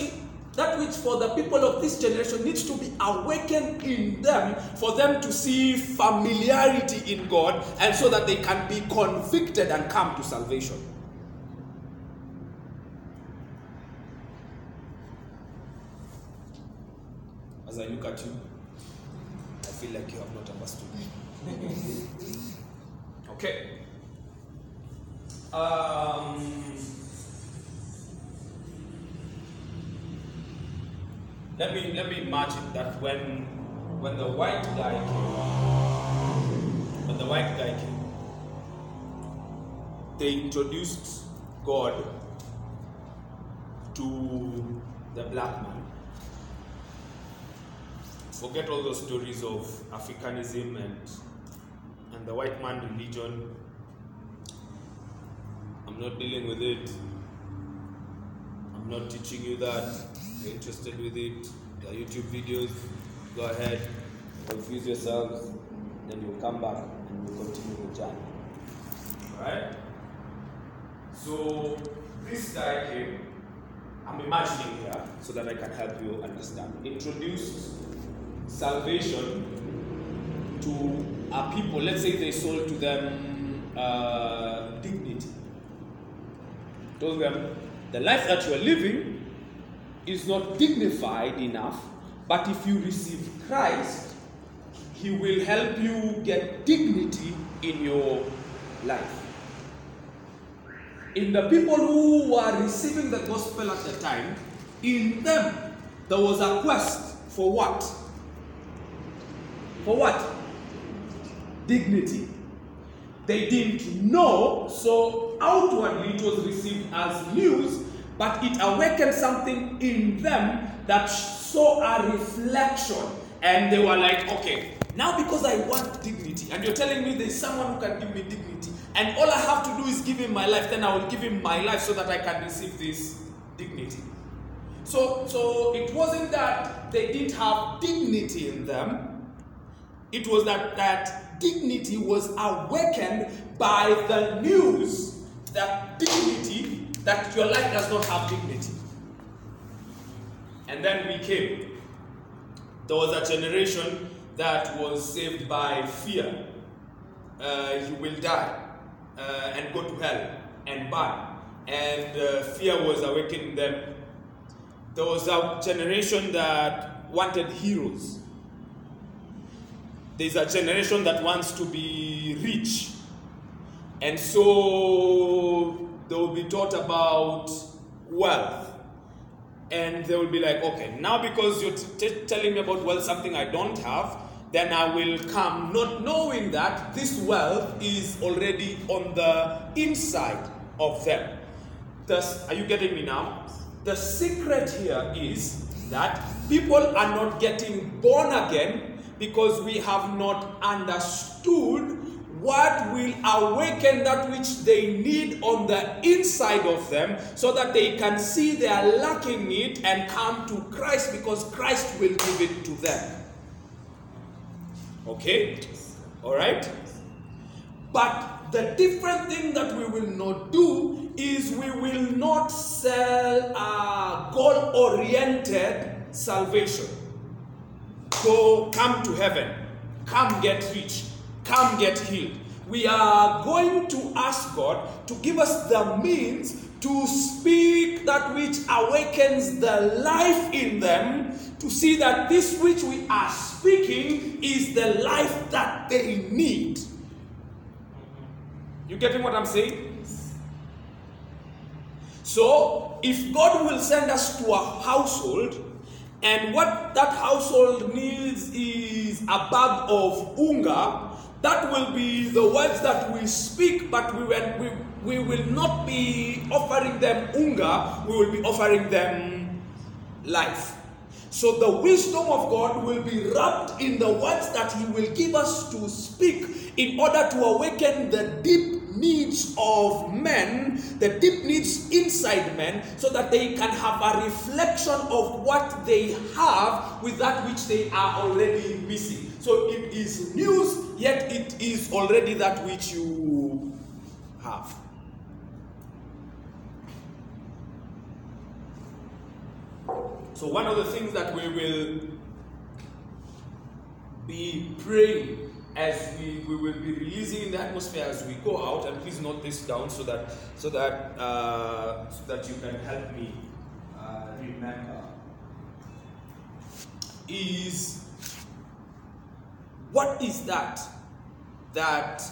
that which for the people of this generation needs to be awakened in them for them to see familiarity in God and so that they can be convicted and come to salvation. I look at you, I feel like you have not understood me. okay. Um, let me let me imagine that when when the white guy came, when the white guy came, they introduced God to the black man. Forget all those stories of Africanism and and the white man religion. I'm not dealing with it. I'm not teaching you that. You're interested with it. Are YouTube videos. Go ahead, confuse yourselves, then you'll come back and we'll continue the journey. Alright? So this guy came, I'm imagining here so that I can help you understand. Introduced salvation to a people, let's say they sold to them uh, dignity. Told them the life that you are living is not dignified enough, but if you receive Christ, He will help you get dignity in your life. In the people who were receiving the gospel at the time, in them there was a quest for what? For what? Dignity. They didn't know, so outwardly it was received as news, but it awakened something in them that saw a reflection. And they were like, okay, now because I want dignity, and you're telling me there's someone who can give me dignity, and all I have to do is give him my life, then I will give him my life so that I can receive this dignity. So, so it wasn't that they didn't have dignity in them, it was that that dignity was awakened by the news that dignity, that your life does not have dignity. And then we came. There was a generation that was saved by fear. Uh, you will die uh, and go to hell and burn. And uh, fear was awakening them. There was a generation that wanted heroes there's a generation that wants to be rich. And so they will be taught about wealth. And they will be like, okay, now because you're t- telling me about wealth, something I don't have, then I will come not knowing that this wealth is already on the inside of them. Thus, are you getting me now? The secret here is that people are not getting born again because we have not understood what will awaken that which they need on the inside of them so that they can see they are lacking it and come to Christ because Christ will give it to them. Okay? All right? But the different thing that we will not do is we will not sell a goal oriented salvation go, come to heaven, come get rich, come get healed. We are going to ask God to give us the means to speak that which awakens the life in them, to see that this which we are speaking is the life that they need. You getting what I'm saying? So, if God will send us to a household, and what that household needs is a bag of unga. That will be the words that we speak, but we, will, we, we will not be offering them unga, we will be offering them life. So the wisdom of God will be wrapped in the words that He will give us to speak in order to awaken the deep needs of men, the deep needs inside men, so that they can have a reflection of what they have with that which they are already missing. So it is news, yet it is already that which you have. So, one of the things that we will be praying as we, we will be releasing in the atmosphere as we go out, and please note this down so that so that uh, so that you can help me uh, remember. Is what is that that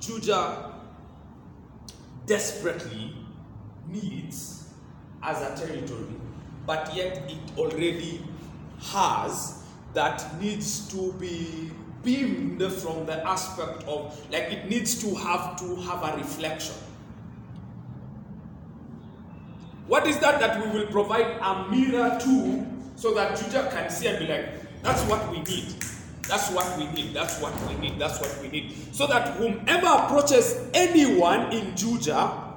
Juja desperately needs as a territory, but yet it already has that needs to be beamed from the aspect of like it needs to have to have a reflection. What is that that we will provide a mirror to so that Juja can see and be like, that's what we need. That's what we need. That's what we need. That's what we need. So that whomever approaches anyone in Juja,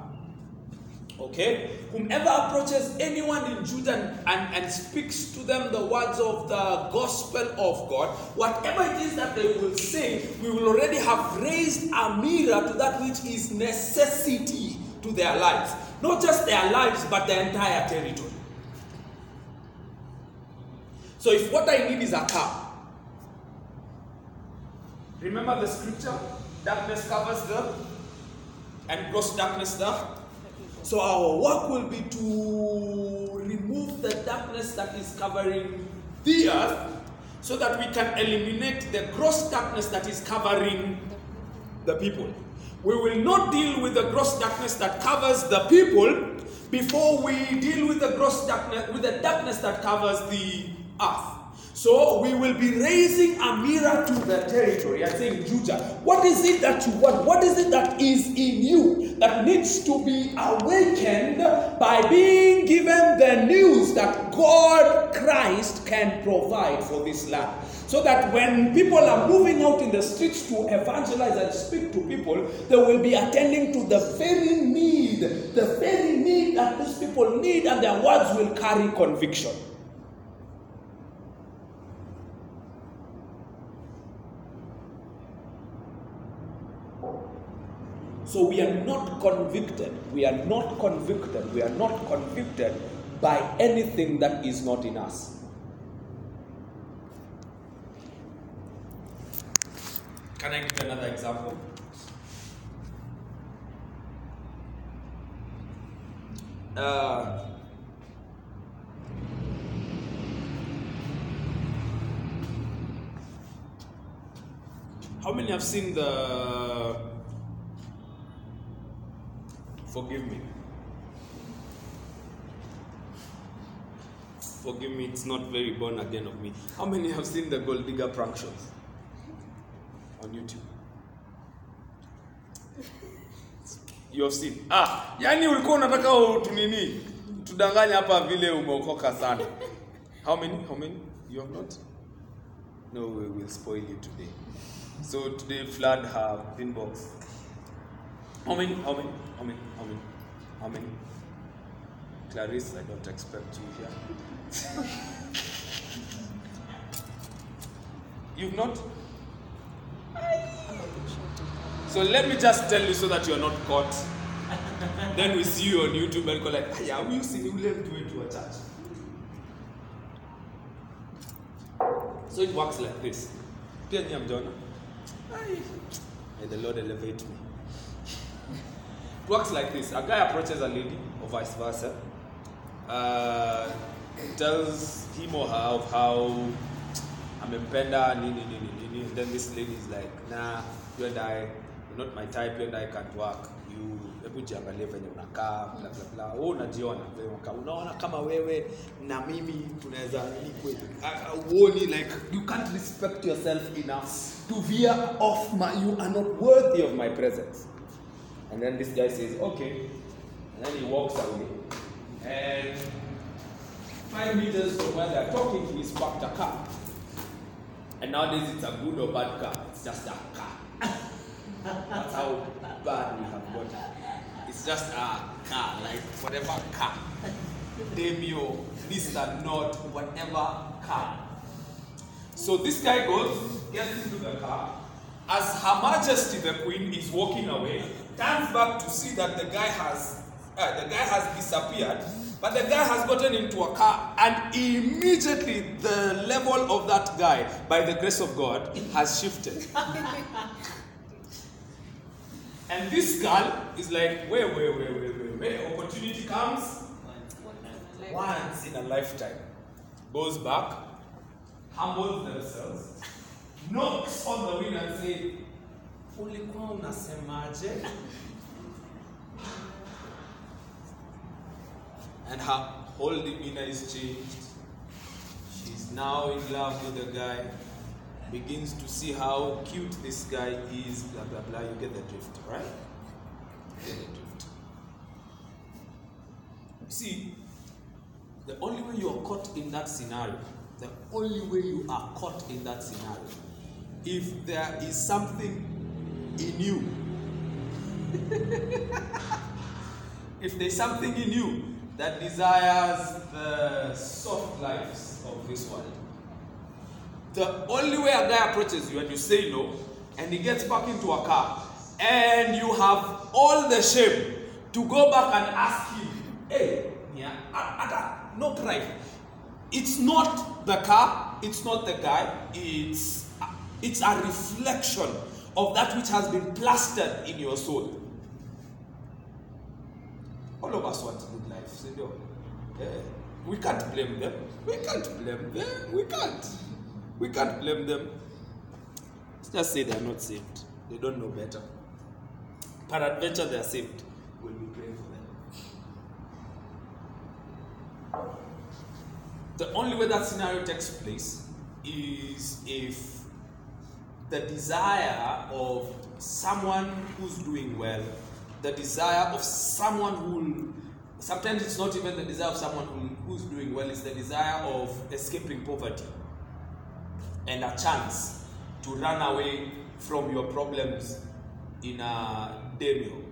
okay, whomever approaches anyone in Juja and, and speaks to them the words of the gospel of God, whatever it is that they will say, we will already have raised a mirror to that which is necessity to their lives. Not just their lives, but the entire territory. So if what I need is a car, remember the scripture? Darkness covers the and gross darkness the so our work will be to remove the darkness that is covering the earth so that we can eliminate the gross darkness that is covering the people. We will not deal with the gross darkness that covers the people before we deal with the gross darkness with the darkness that covers the earth. So we will be raising a mirror to the territory and saying, Juja, what is it that you want? What is it that is in you that needs to be awakened by being given the news that God Christ can provide for this land? So that when people are moving out in the streets to evangelize and speak to people, they will be attending to the very need, the very need that these people need, and their words will carry conviction. So we are not convicted. We are not convicted. We are not convicted by anything that is not in us. Can I give another example? Uh, how many have seen the Forgive me. Forgive me, it's not very born again of me. How many have seen the Gold Digger prank shows on YouTube? You have seen. Ah, yani ulikuwa unataka utunini tudanganya hapa vile umeokoka sana. How many? How many? You have not? No, we will spoil you today. So today flood her inbox. How many? How many? How many? How many? How? Clarice, I don't expect you here. You've not? So let me just tell you so that you're not caught. then we see you on YouTube and go like, yeah, we used to do it to a church. So it works like this. Nyinyi hamjaona? Ai, May the Lord elevate me. It works like this. A guy approaches a lady, or vice versa, uh, tells him or her of how amempenda nini nini nini. Then this lady is like, nah, you and I, you're not my type, you and I can't work. You hebu jiangalie venye unakaa bla bla unajiona venye. Unaona kama wewe na mimi tunaweza ah, Uoni like you can't respect yourself enough to veer off my you are not worthy of my presence. And then this guy says, okay. And then he walks away. And five meters from where they're talking, he's parked a car. And nowadays it's a good or bad car. It's just a car. That's how bad we have got. It's just a car, like whatever car. Demio, Mr. Not, whatever car. So this guy goes, gets into the car. As Her Majesty the Queen is walking away, turns back to see that the guy has uh, the guy has disappeared, but the guy has gotten into a car, and immediately the level of that guy, by the grace of God, has shifted. and this girl is like, wait, wait, wait, wait, wait, wait. Opportunity comes once in a lifetime. Goes back, humbles themselves, knocks on the window and say, ulikuwa unasemaje? And her whole demeanor is changed. She's now in love with the guy, begins to see how cute this guy is, blah blah blah. You get the drift, right? You get the drift. See, the only way you are caught in that scenario, the only way you are caught in that scenario, if there is something in you, if there's something in you that desires the soft lives of this world, the only way a guy approaches you and you say no, and he gets back into a car, and you have all the shame to go back and ask him, hey, yeah, Ada, no pride. It's not the car, it's not the guy, it's it's a reflection of that which has been plastered in your soul. All of us want good life. Yeah. Eh, we can't blame them. We can't blame them. We can't. We can't blame them. Let's just say they're not saved. They don't know better. Peradventure they're saved. We'll be praying for them. The only way that scenario takes place is if the desire of someone who's doing well, the desire of someone who sometimes it's not even the desire of someone who, who's doing well, it's the desire of escaping poverty and a chance to run away from your problems in a Demio.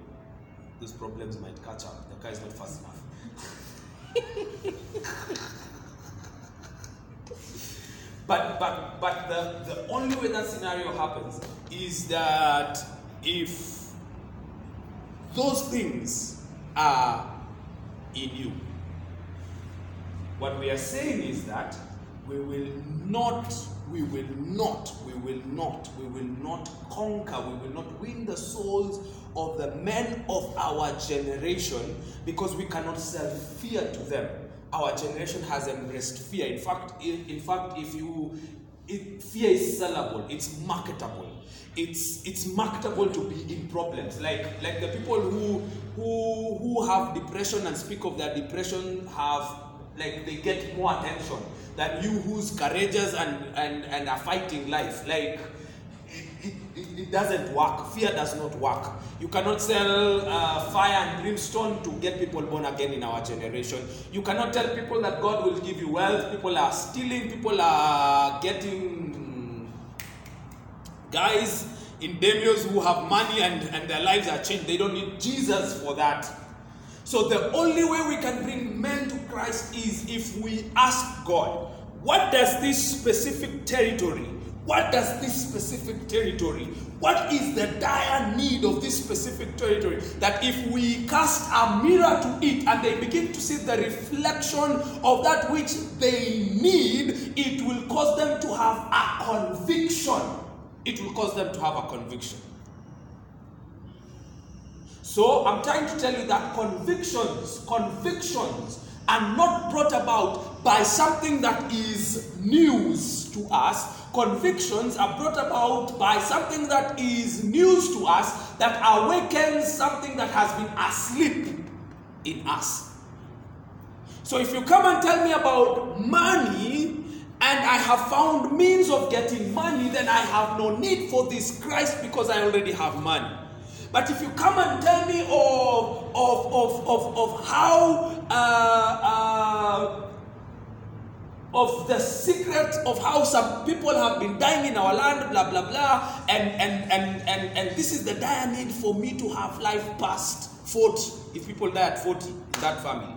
Those problems might catch up. The car is not fast enough. But but but the, the only way that scenario happens is that if those things are in you. What we are saying is that we will not, we will not, we will not, we will not conquer, we will not win the souls of the men of our generation because we cannot sell fear to them our generation has embraced fear. In fact, in, fact, if you it, fear is sellable, it's marketable. It's it's marketable to be in problems. Like like the people who who who have depression and speak of their depression have like they get more attention than you who's courageous and and, and are fighting life. Like it, it, doesn't work. Fear does not work. You cannot sell uh, fire and brimstone to get people born again in our generation. You cannot tell people that God will give you wealth. People are stealing. People are getting guys in demios who have money and, and their lives are changed. They don't need Jesus for that. So the only way we can bring men to Christ is if we ask God, what does this specific territory what does this specific territory, what is the dire need of this specific territory? That if we cast a mirror to it and they begin to see the reflection of that which they need, it will cause them to have a conviction. It will cause them to have a conviction. So I'm trying to tell you that convictions, convictions are not brought about by something that is news to us, convictions are brought about by something that is news to us that awakens something that has been asleep in us. So if you come and tell me about money and I have found means of getting money, then I have no need for this Christ because I already have money. But if you come and tell me of, of, of, of, of how uh, uh, of the secret of how some people have been dying in our land, blah blah blah, and and and and, and this is the dire need for me to have life past 40. If people die at 40 in that family,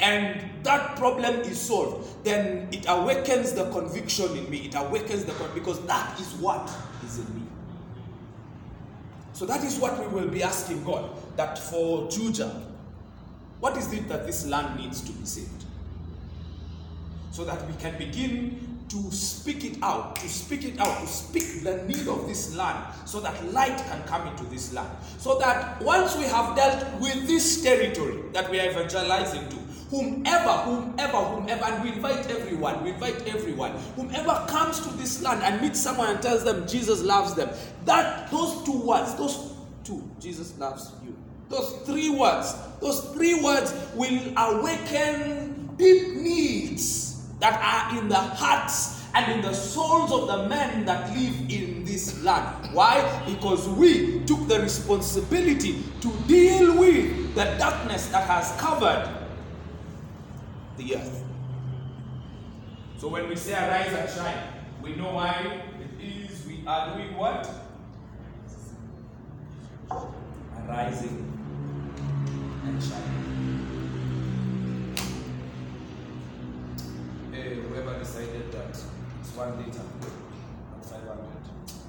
and that problem is solved, then it awakens the conviction in me. It awakens the con- because that is what is in me. So that is what we will be asking God. That for Juja, what is it that this land needs to be saved? So that we can begin to speak it out, to speak it out, to speak the need of this land, so that light can come into this land. So that once we have dealt with this territory that we are evangelizing to, whomever, whomever, whomever, and we invite everyone, we invite everyone, whomever comes to this land and meets someone and tells them Jesus loves them, that those two words, those two, Jesus loves you, those three words, those three words will awaken deep needs that are in the hearts and in the souls of the men that live in this land. Why? Because we took the responsibility to deal with the darkness that has covered the earth. So when we say arise and shine, we know why it is we are doing what? Arising and shining. Whoever decided that it's one liter and 500,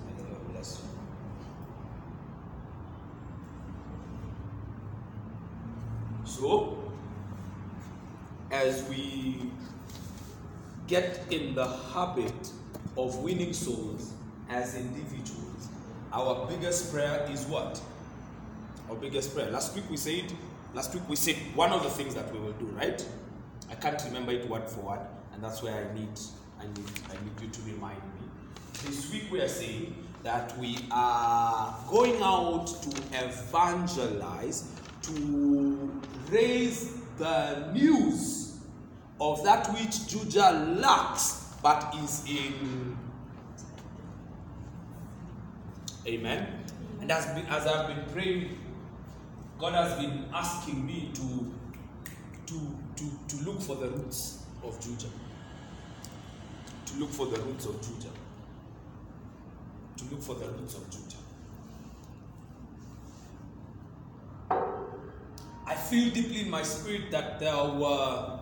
may the Lord bless you. So, as we get in the habit of winning souls as individuals, our biggest prayer is what? Our biggest prayer. Last week we said, last week we said one of the things that we will do, right? I can't remember it word for word, and that's where I need, I need, I need you to remind me. This week we are saying that we are going out to evangelize, to raise the news of that which Juja lacks, but is in. Amen. And as, as I've been praying, God has been asking me to, to, to, to look for the roots of Juja. Look for the roots of Juja. To look for the roots of Juja. I feel deeply in my spirit that there were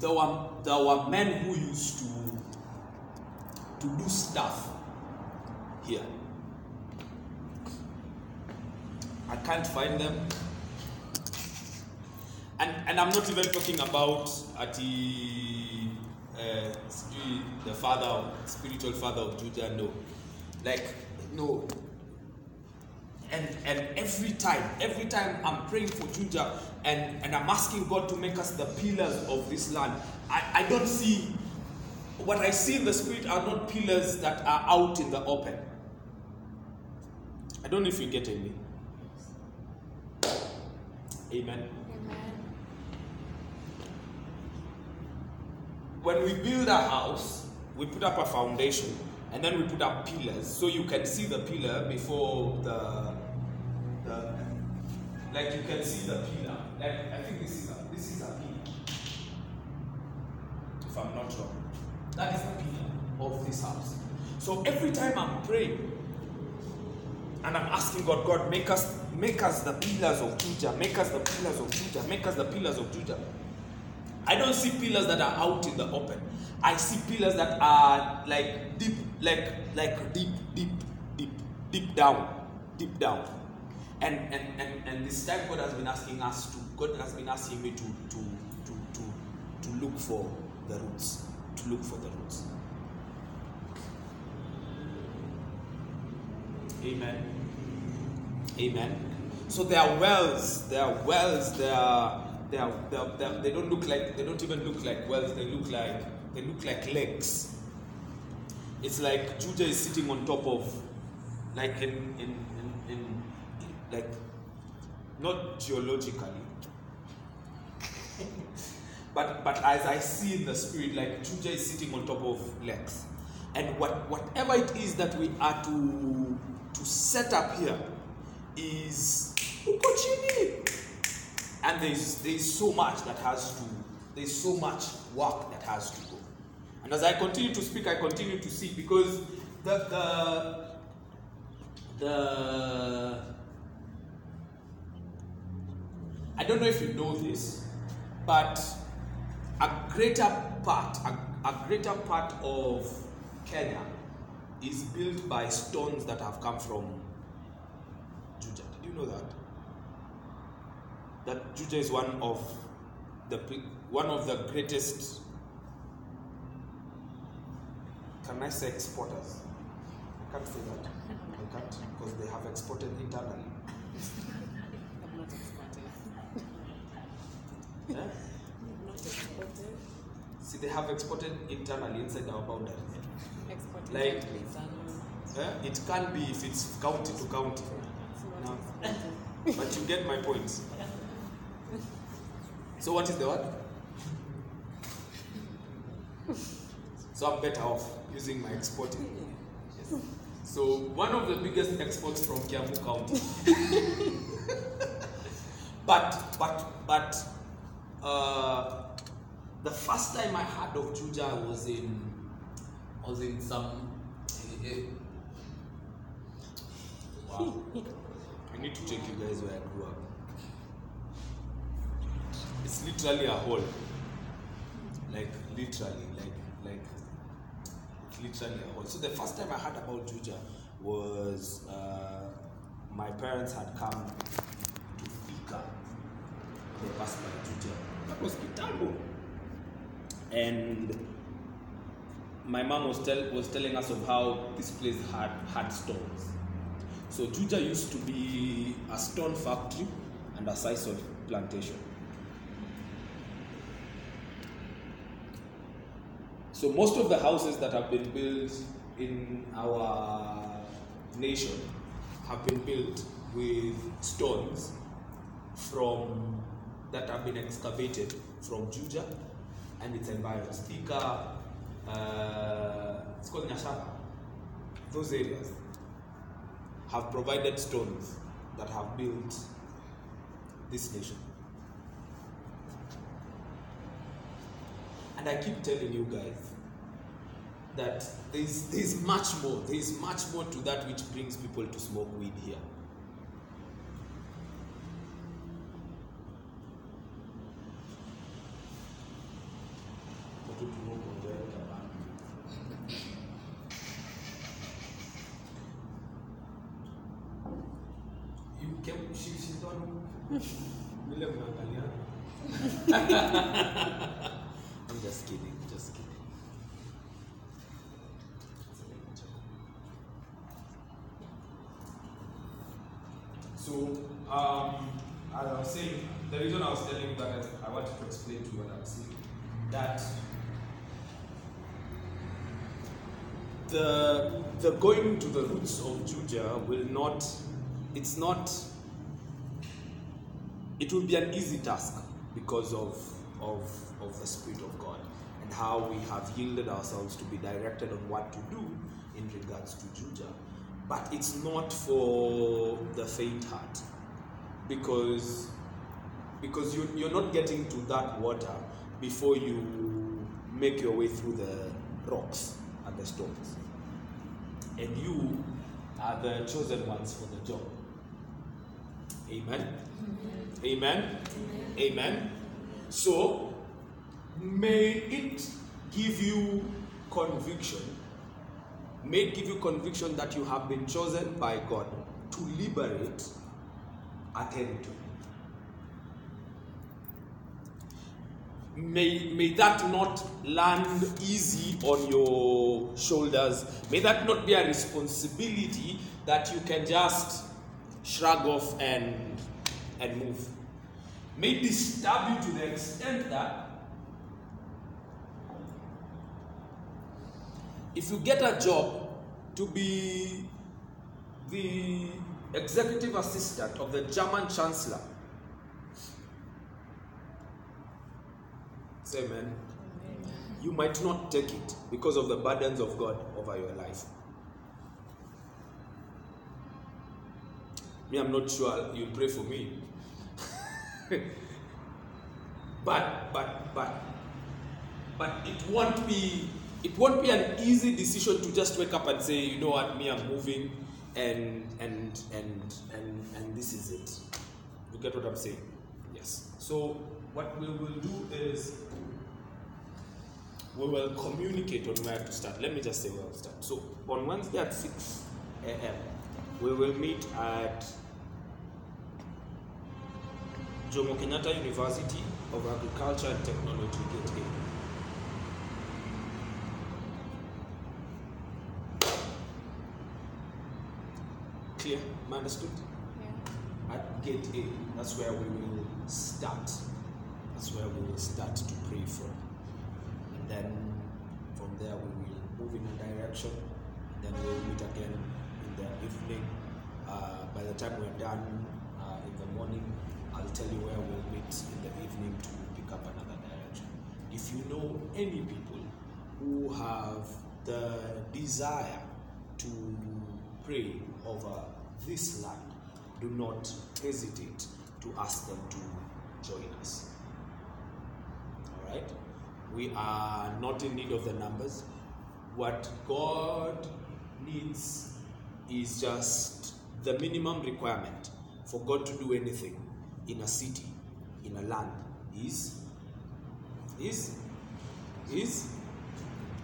there were there were men who used to to do stuff here. I can't find them. And and I'm not even talking about Ati uh, Eh, sijui the father, spiritual father of Juja, no. Like, no. And and every time, every time I'm praying for Juja and, and I'm asking God to make us the pillars of this land, I, I don't see what I see in the spirit are not pillars that are out in the open. I don't know if you get me. Amen. When we build a house, we put up a foundation and then we put up pillars so you can see the pillar before the the like you can see the pillar. Like I think this is a this is a pillar. If I'm not wrong. That is the pillar of this house. So every time I'm praying and I'm asking God, God, make us make us the pillars of Juja, make us the pillars of Juja, make us the pillars of Juja. I don't see pillars that are out in the open. I see pillars that are like deep, like like deep, deep, deep, deep down, deep down. And and and, and this time God has been asking us to, God has been asking me to to to to, to look for the roots. To look for the roots. Amen. Amen. So there are wells, there are wells, there are they are, they, are, they, are, they don't look like they don't even look like wells they look like they look like lakes it's like juja is sitting on top of like in in, in, in like not geologically but but as i see in the spirit like juja is sitting on top of lakes and what whatever it is that we are to to set up here is and there's there's so much that has to there's so much work that has to go. And as I continue to speak, I continue to see because the the the I don't know if you know this, but a greater part, a, a greater part of Kenya is built by stones that have come from Juja. Did you know that? That Juja is one of the one of the greatest. Can I say exporters? I can't say that. I can't because they have exported internally. I'm not exported. I'm not exported. See, they have exported internally inside our boundaries. Exported. Like-? It can be if it's county to county. No. But you get my point. So what is the word? So I'm better off using my exporting. Yes. So one of the biggest exports from Kiambu County. but but but uh, the first time I heard of Juja was in was in some eh, wow. I need to take you guys where I grew up. It's literally a hole. Like literally, like like it's literally a hole. So the first time I heard about Juja was uh, my parents had come to Thika. They passed by Juja. That was Kitambo. And my mom was tell was telling us of how this place had had stones. So Juja used to be a stone factory and a sisal plantation. So most of the houses that have been built in our nation have been built with stones from that have been excavated from Juja and its environs. Thika, uh, it's called. Those areas have provided stones that have built this nation. And I keep telling you guys that there's, there's much more, there's much more to that which brings people to smoke weed here. Roots of Juja will not it's not it will be an easy task because of of of the spirit of God and how we have yielded ourselves to be directed on what to do in regards to Juja. But it's not for the faint heart because because you, you're not getting to that water before you make your way through the rocks and the stones. And you are the chosen ones for the job. Amen. Amen. Amen. So, may it give you conviction. May it give you conviction that you have been chosen by God to liberate a territory. May, may that not land easy on your shoulders. May that not be a responsibility that you can just shrug off and, and move. May disturb you to the extent that if you get a job to be the executive assistant of the German chancellor, say amen, you might not take it because of the burdens of God over your life. Me, I'm not sure you pray for me. but but but but it won't be it won't be an easy decision to just wake up and say, you know what, me, I'm moving, and and and and and this is it. You get what I'm saying? Yes. So what we will do is we will communicate on where to start. Let me just say where to start. So on Wednesday at 6 a.m., we will meet at Jomo Kenyatta University of Agriculture and Technology, Gate A. Clear? Understood? Yeah. At gate A, that's where we will start. That's where we will start to pray from. Then from there we will move in a direction. Then we'll meet again in the evening. Uh, by the time we're done uh, in the morning, I'll tell you where we'll meet in the evening to pick up another direction. If you know any people who have the desire to pray over this land, do not hesitate to ask them to join us. All right? We are not in need of the numbers. What God needs is just the minimum requirement for God to do anything in a city, in a land, is is is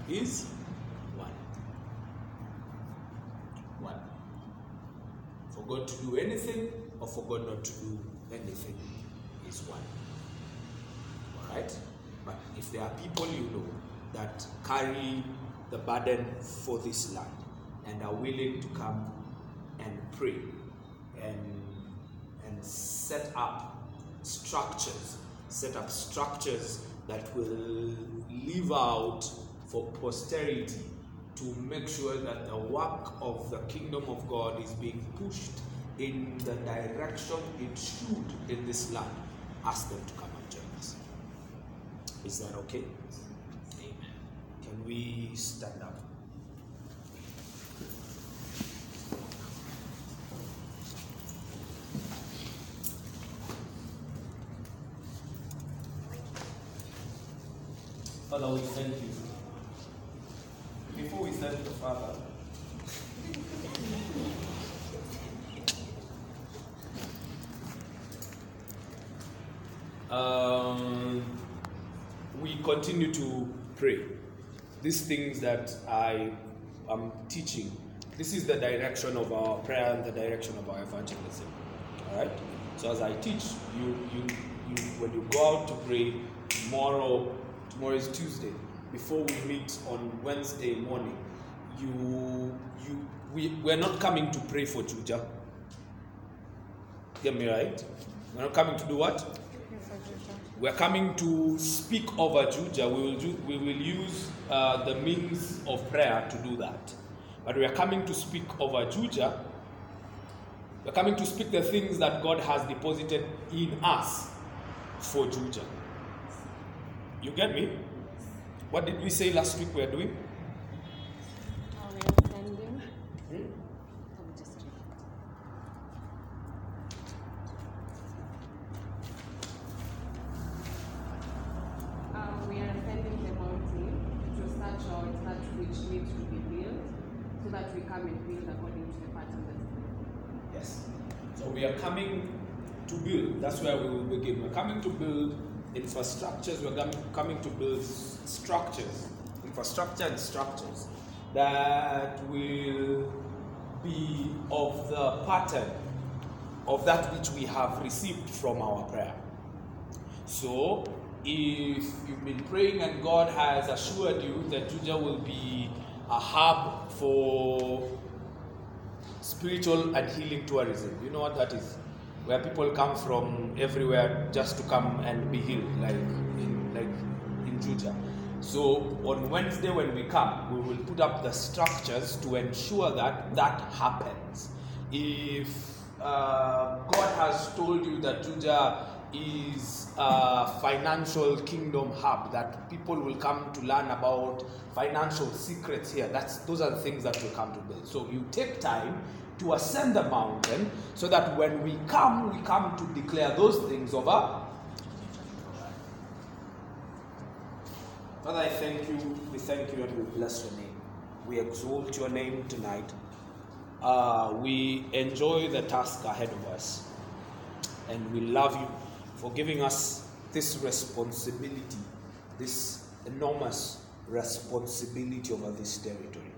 is one. One. For God to do anything or for God not to do anything is one. Alright? But if there are people you know that carry the burden for this land and are willing to come and pray and and set up structures, set up structures that will live out for posterity to make sure that the work of the kingdom of God is being pushed in the direction it should in this land. Ask them to come. Is that okay? Amen. Can we stand up? Father, we thank you. Before we thank the Father, we continue to pray. These things that I am teaching, this is the direction of our prayer and the direction of our evangelism. All right. So as I teach, you, you, you, when you go out to pray tomorrow, tomorrow is Tuesday. Before we meet on Wednesday morning, you, you, we, we're not coming to pray for Juja. Get me right? We're not coming to do what? We're coming to speak over Juja. We will, we will use uh, the means of prayer to do that. But we are coming to speak over Juja. We're coming to speak the things that God has deposited in us for Juja. You get me? What did we say last week we are doing? Are we ascending? Let me just check. Um, we are ascending the mountain to search out that which needs to be built so that we come and build according to the pattern that's given. Yes. So we are coming to build. That's where we will begin. We're coming to build infrastructures. We're coming, coming to build structures, infrastructure and structures that will be of the pattern of that which we have received from our prayer. So, if you've been praying and God has assured you that Juja will be a hub for spiritual and healing tourism. You know what that is? Where people come from everywhere just to come and be healed, like in like in Juja. So on Wednesday when we come, we will put up the structures to ensure that that happens. If uh, God has told you that Juja is a financial kingdom hub that people will come to learn about financial secrets here. That's those are the things that will come to build. So you take time to ascend the mountain so that when we come, we come to declare those things over. Father, I thank you. We thank you and we bless your name. We exalt your name tonight. Uh, we enjoy the task ahead of us. And we love you for giving us this responsibility, this enormous responsibility over this territory.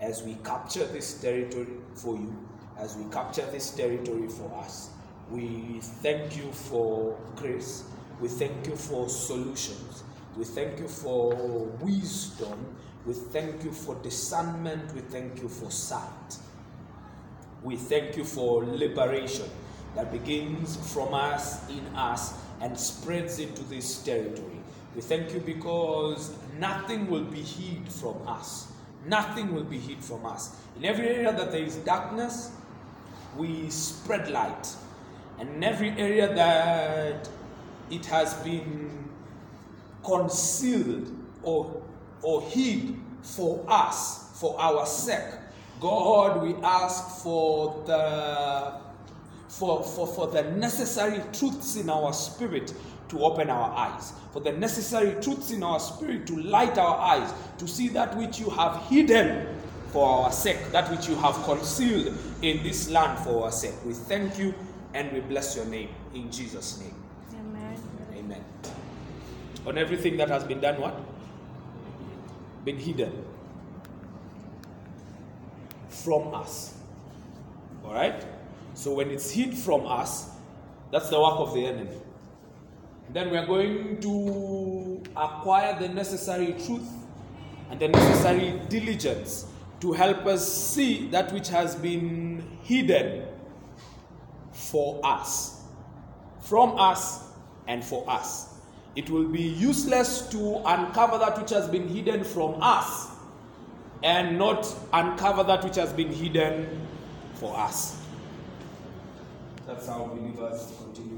As we capture this territory for you, as we capture this territory for us, we thank you for grace. We thank you for solutions. We thank you for wisdom. We thank you for discernment. We thank you for sight. We thank you for liberation that begins from us, in us, and spreads into this territory. We thank you because nothing will be hid from us. Nothing will be hid from us. In every area that there is darkness, we spread light. And in every area that it has been concealed or, or hid for us, for our sake, God, we ask for the for, for, for the necessary truths in our spirit to open our eyes, for the necessary truths in our spirit to light our eyes, to see that which you have hidden for our sake, that which you have concealed in this land for our sake. We thank you and we bless your name in Jesus' name. Amen. Amen. On everything that has been done, what? Been hidden from us. All right? So when it's hid from us, that's the work of the enemy. Then we are going to acquire the necessary truth and the necessary diligence to help us see that which has been hidden for us, from us, and for us. It will be useless to uncover that which has been hidden from us and not uncover that which has been hidden for us. That's how believers continue